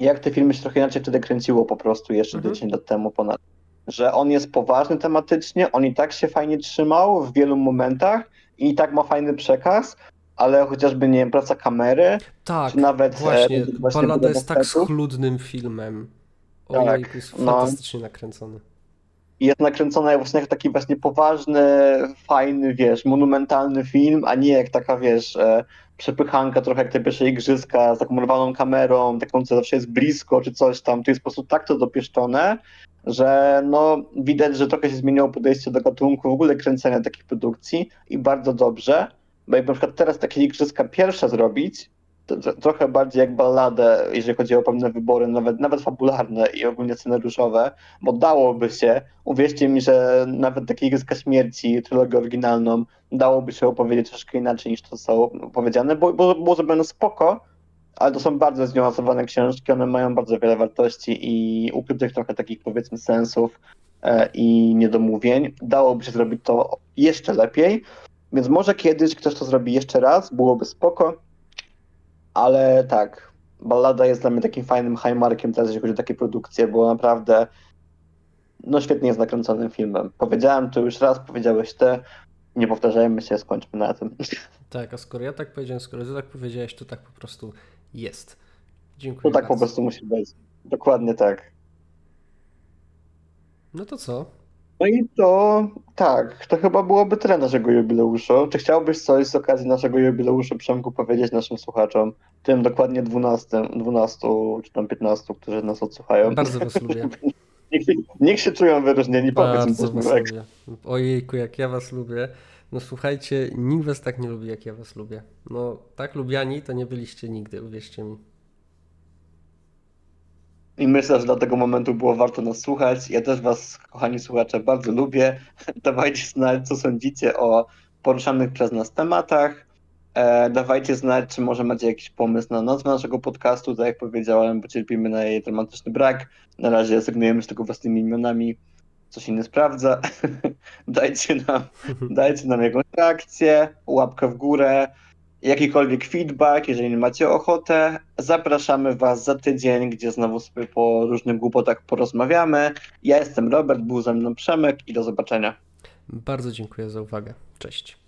jak te filmy się trochę inaczej wtedy kręciło po prostu jeszcze Mhm. 10 lat temu ponad że on jest poważny tematycznie, on i tak się fajnie trzymał w wielu momentach i i tak ma fajny przekaz, ale chociażby, nie wiem, praca kamery, Tak, czy nawet... e, właśnie, właśnie budowa jest tak schludnym filmem. Tak, Ojej, jest no. fantastycznie nakręcony. I jest nakręcona właśnie jak taki właśnie poważny, fajny, wiesz, monumentalny film, a nie jak taka, wiesz, e, przepychanka trochę jak te pierwsze igrzyska z taką urwaną kamerą, taką, co zawsze jest blisko, czy coś tam. Tu jest po prostu tak to dopieszczone, że no widać, że trochę się zmieniło podejście do gatunku, w ogóle kręcenia takich produkcji i bardzo dobrze, bo jakby na przykład teraz takie igrzyska pierwsze zrobić, to, to, trochę bardziej jak balladę, jeżeli chodzi o pewne wybory, nawet, nawet fabularne i ogólnie scenariuszowe, bo dałoby się, uwierzcie mi, że nawet takie Igrzyska Śmierci, trylogię oryginalną, dałoby się opowiedzieć troszkę inaczej niż to są powiedziane, bo, bo było zrobione spoko, ale to są bardzo zniuansowane książki, one mają bardzo wiele wartości i ukrytych trochę takich powiedzmy sensów e, i niedomówień. Dałoby się zrobić to jeszcze lepiej, więc może kiedyś ktoś to zrobi jeszcze raz, byłoby spoko, ale tak, Ballada jest dla mnie takim fajnym highmarkiem teraz, jeśli chodzi o takie produkcje, bo naprawdę no świetnie jest nakręconym filmem. Powiedziałem to już raz, powiedziałeś ty, nie powtarzajmy się, skończmy na tym. Tak, a skoro ja tak powiedziałem, skoro ty tak powiedziałeś, to tak po prostu jest. Dziękuję To tak po bardzo. prostu musi być. Dokładnie tak. No to co? No i to tak, to chyba byłoby tyle naszego jubileuszu. Czy chciałbyś coś z okazji naszego jubileuszu, Przemku, powiedzieć naszym słuchaczom? Tym dokładnie 12, 12 czy tam 15, którzy nas odsłuchają. Bardzo was lubię. Niech, się- niech się czują wyróżnieni, powiedz im. Ojejku, jak ja was lubię. No słuchajcie, nikt was tak nie lubi, jak ja was lubię. No tak lubiani to nie byliście nigdy, uwierzcie mi. I myślę, że do tego momentu było warto nas słuchać. Ja też Was, kochani słuchacze, bardzo lubię. Dawajcie znać, co sądzicie o poruszanych przez nas tematach. E, dawajcie znać, czy może macie jakiś pomysł na nazwę naszego podcastu. Tak jak powiedziałem, bo cierpimy na jej dramatyczny brak. Na razie rezygnujemy z tego własnymi imionami. Co się nie sprawdza. dajcie, nam, dajcie nam jakąś reakcję, łapkę w górę jakikolwiek feedback, jeżeli macie ochotę, zapraszamy Was za tydzień, gdzie znowu sobie po różnych głupotach porozmawiamy. Ja jestem Robert, był ze mną Przemek i do zobaczenia. Bardzo dziękuję za uwagę. Cześć.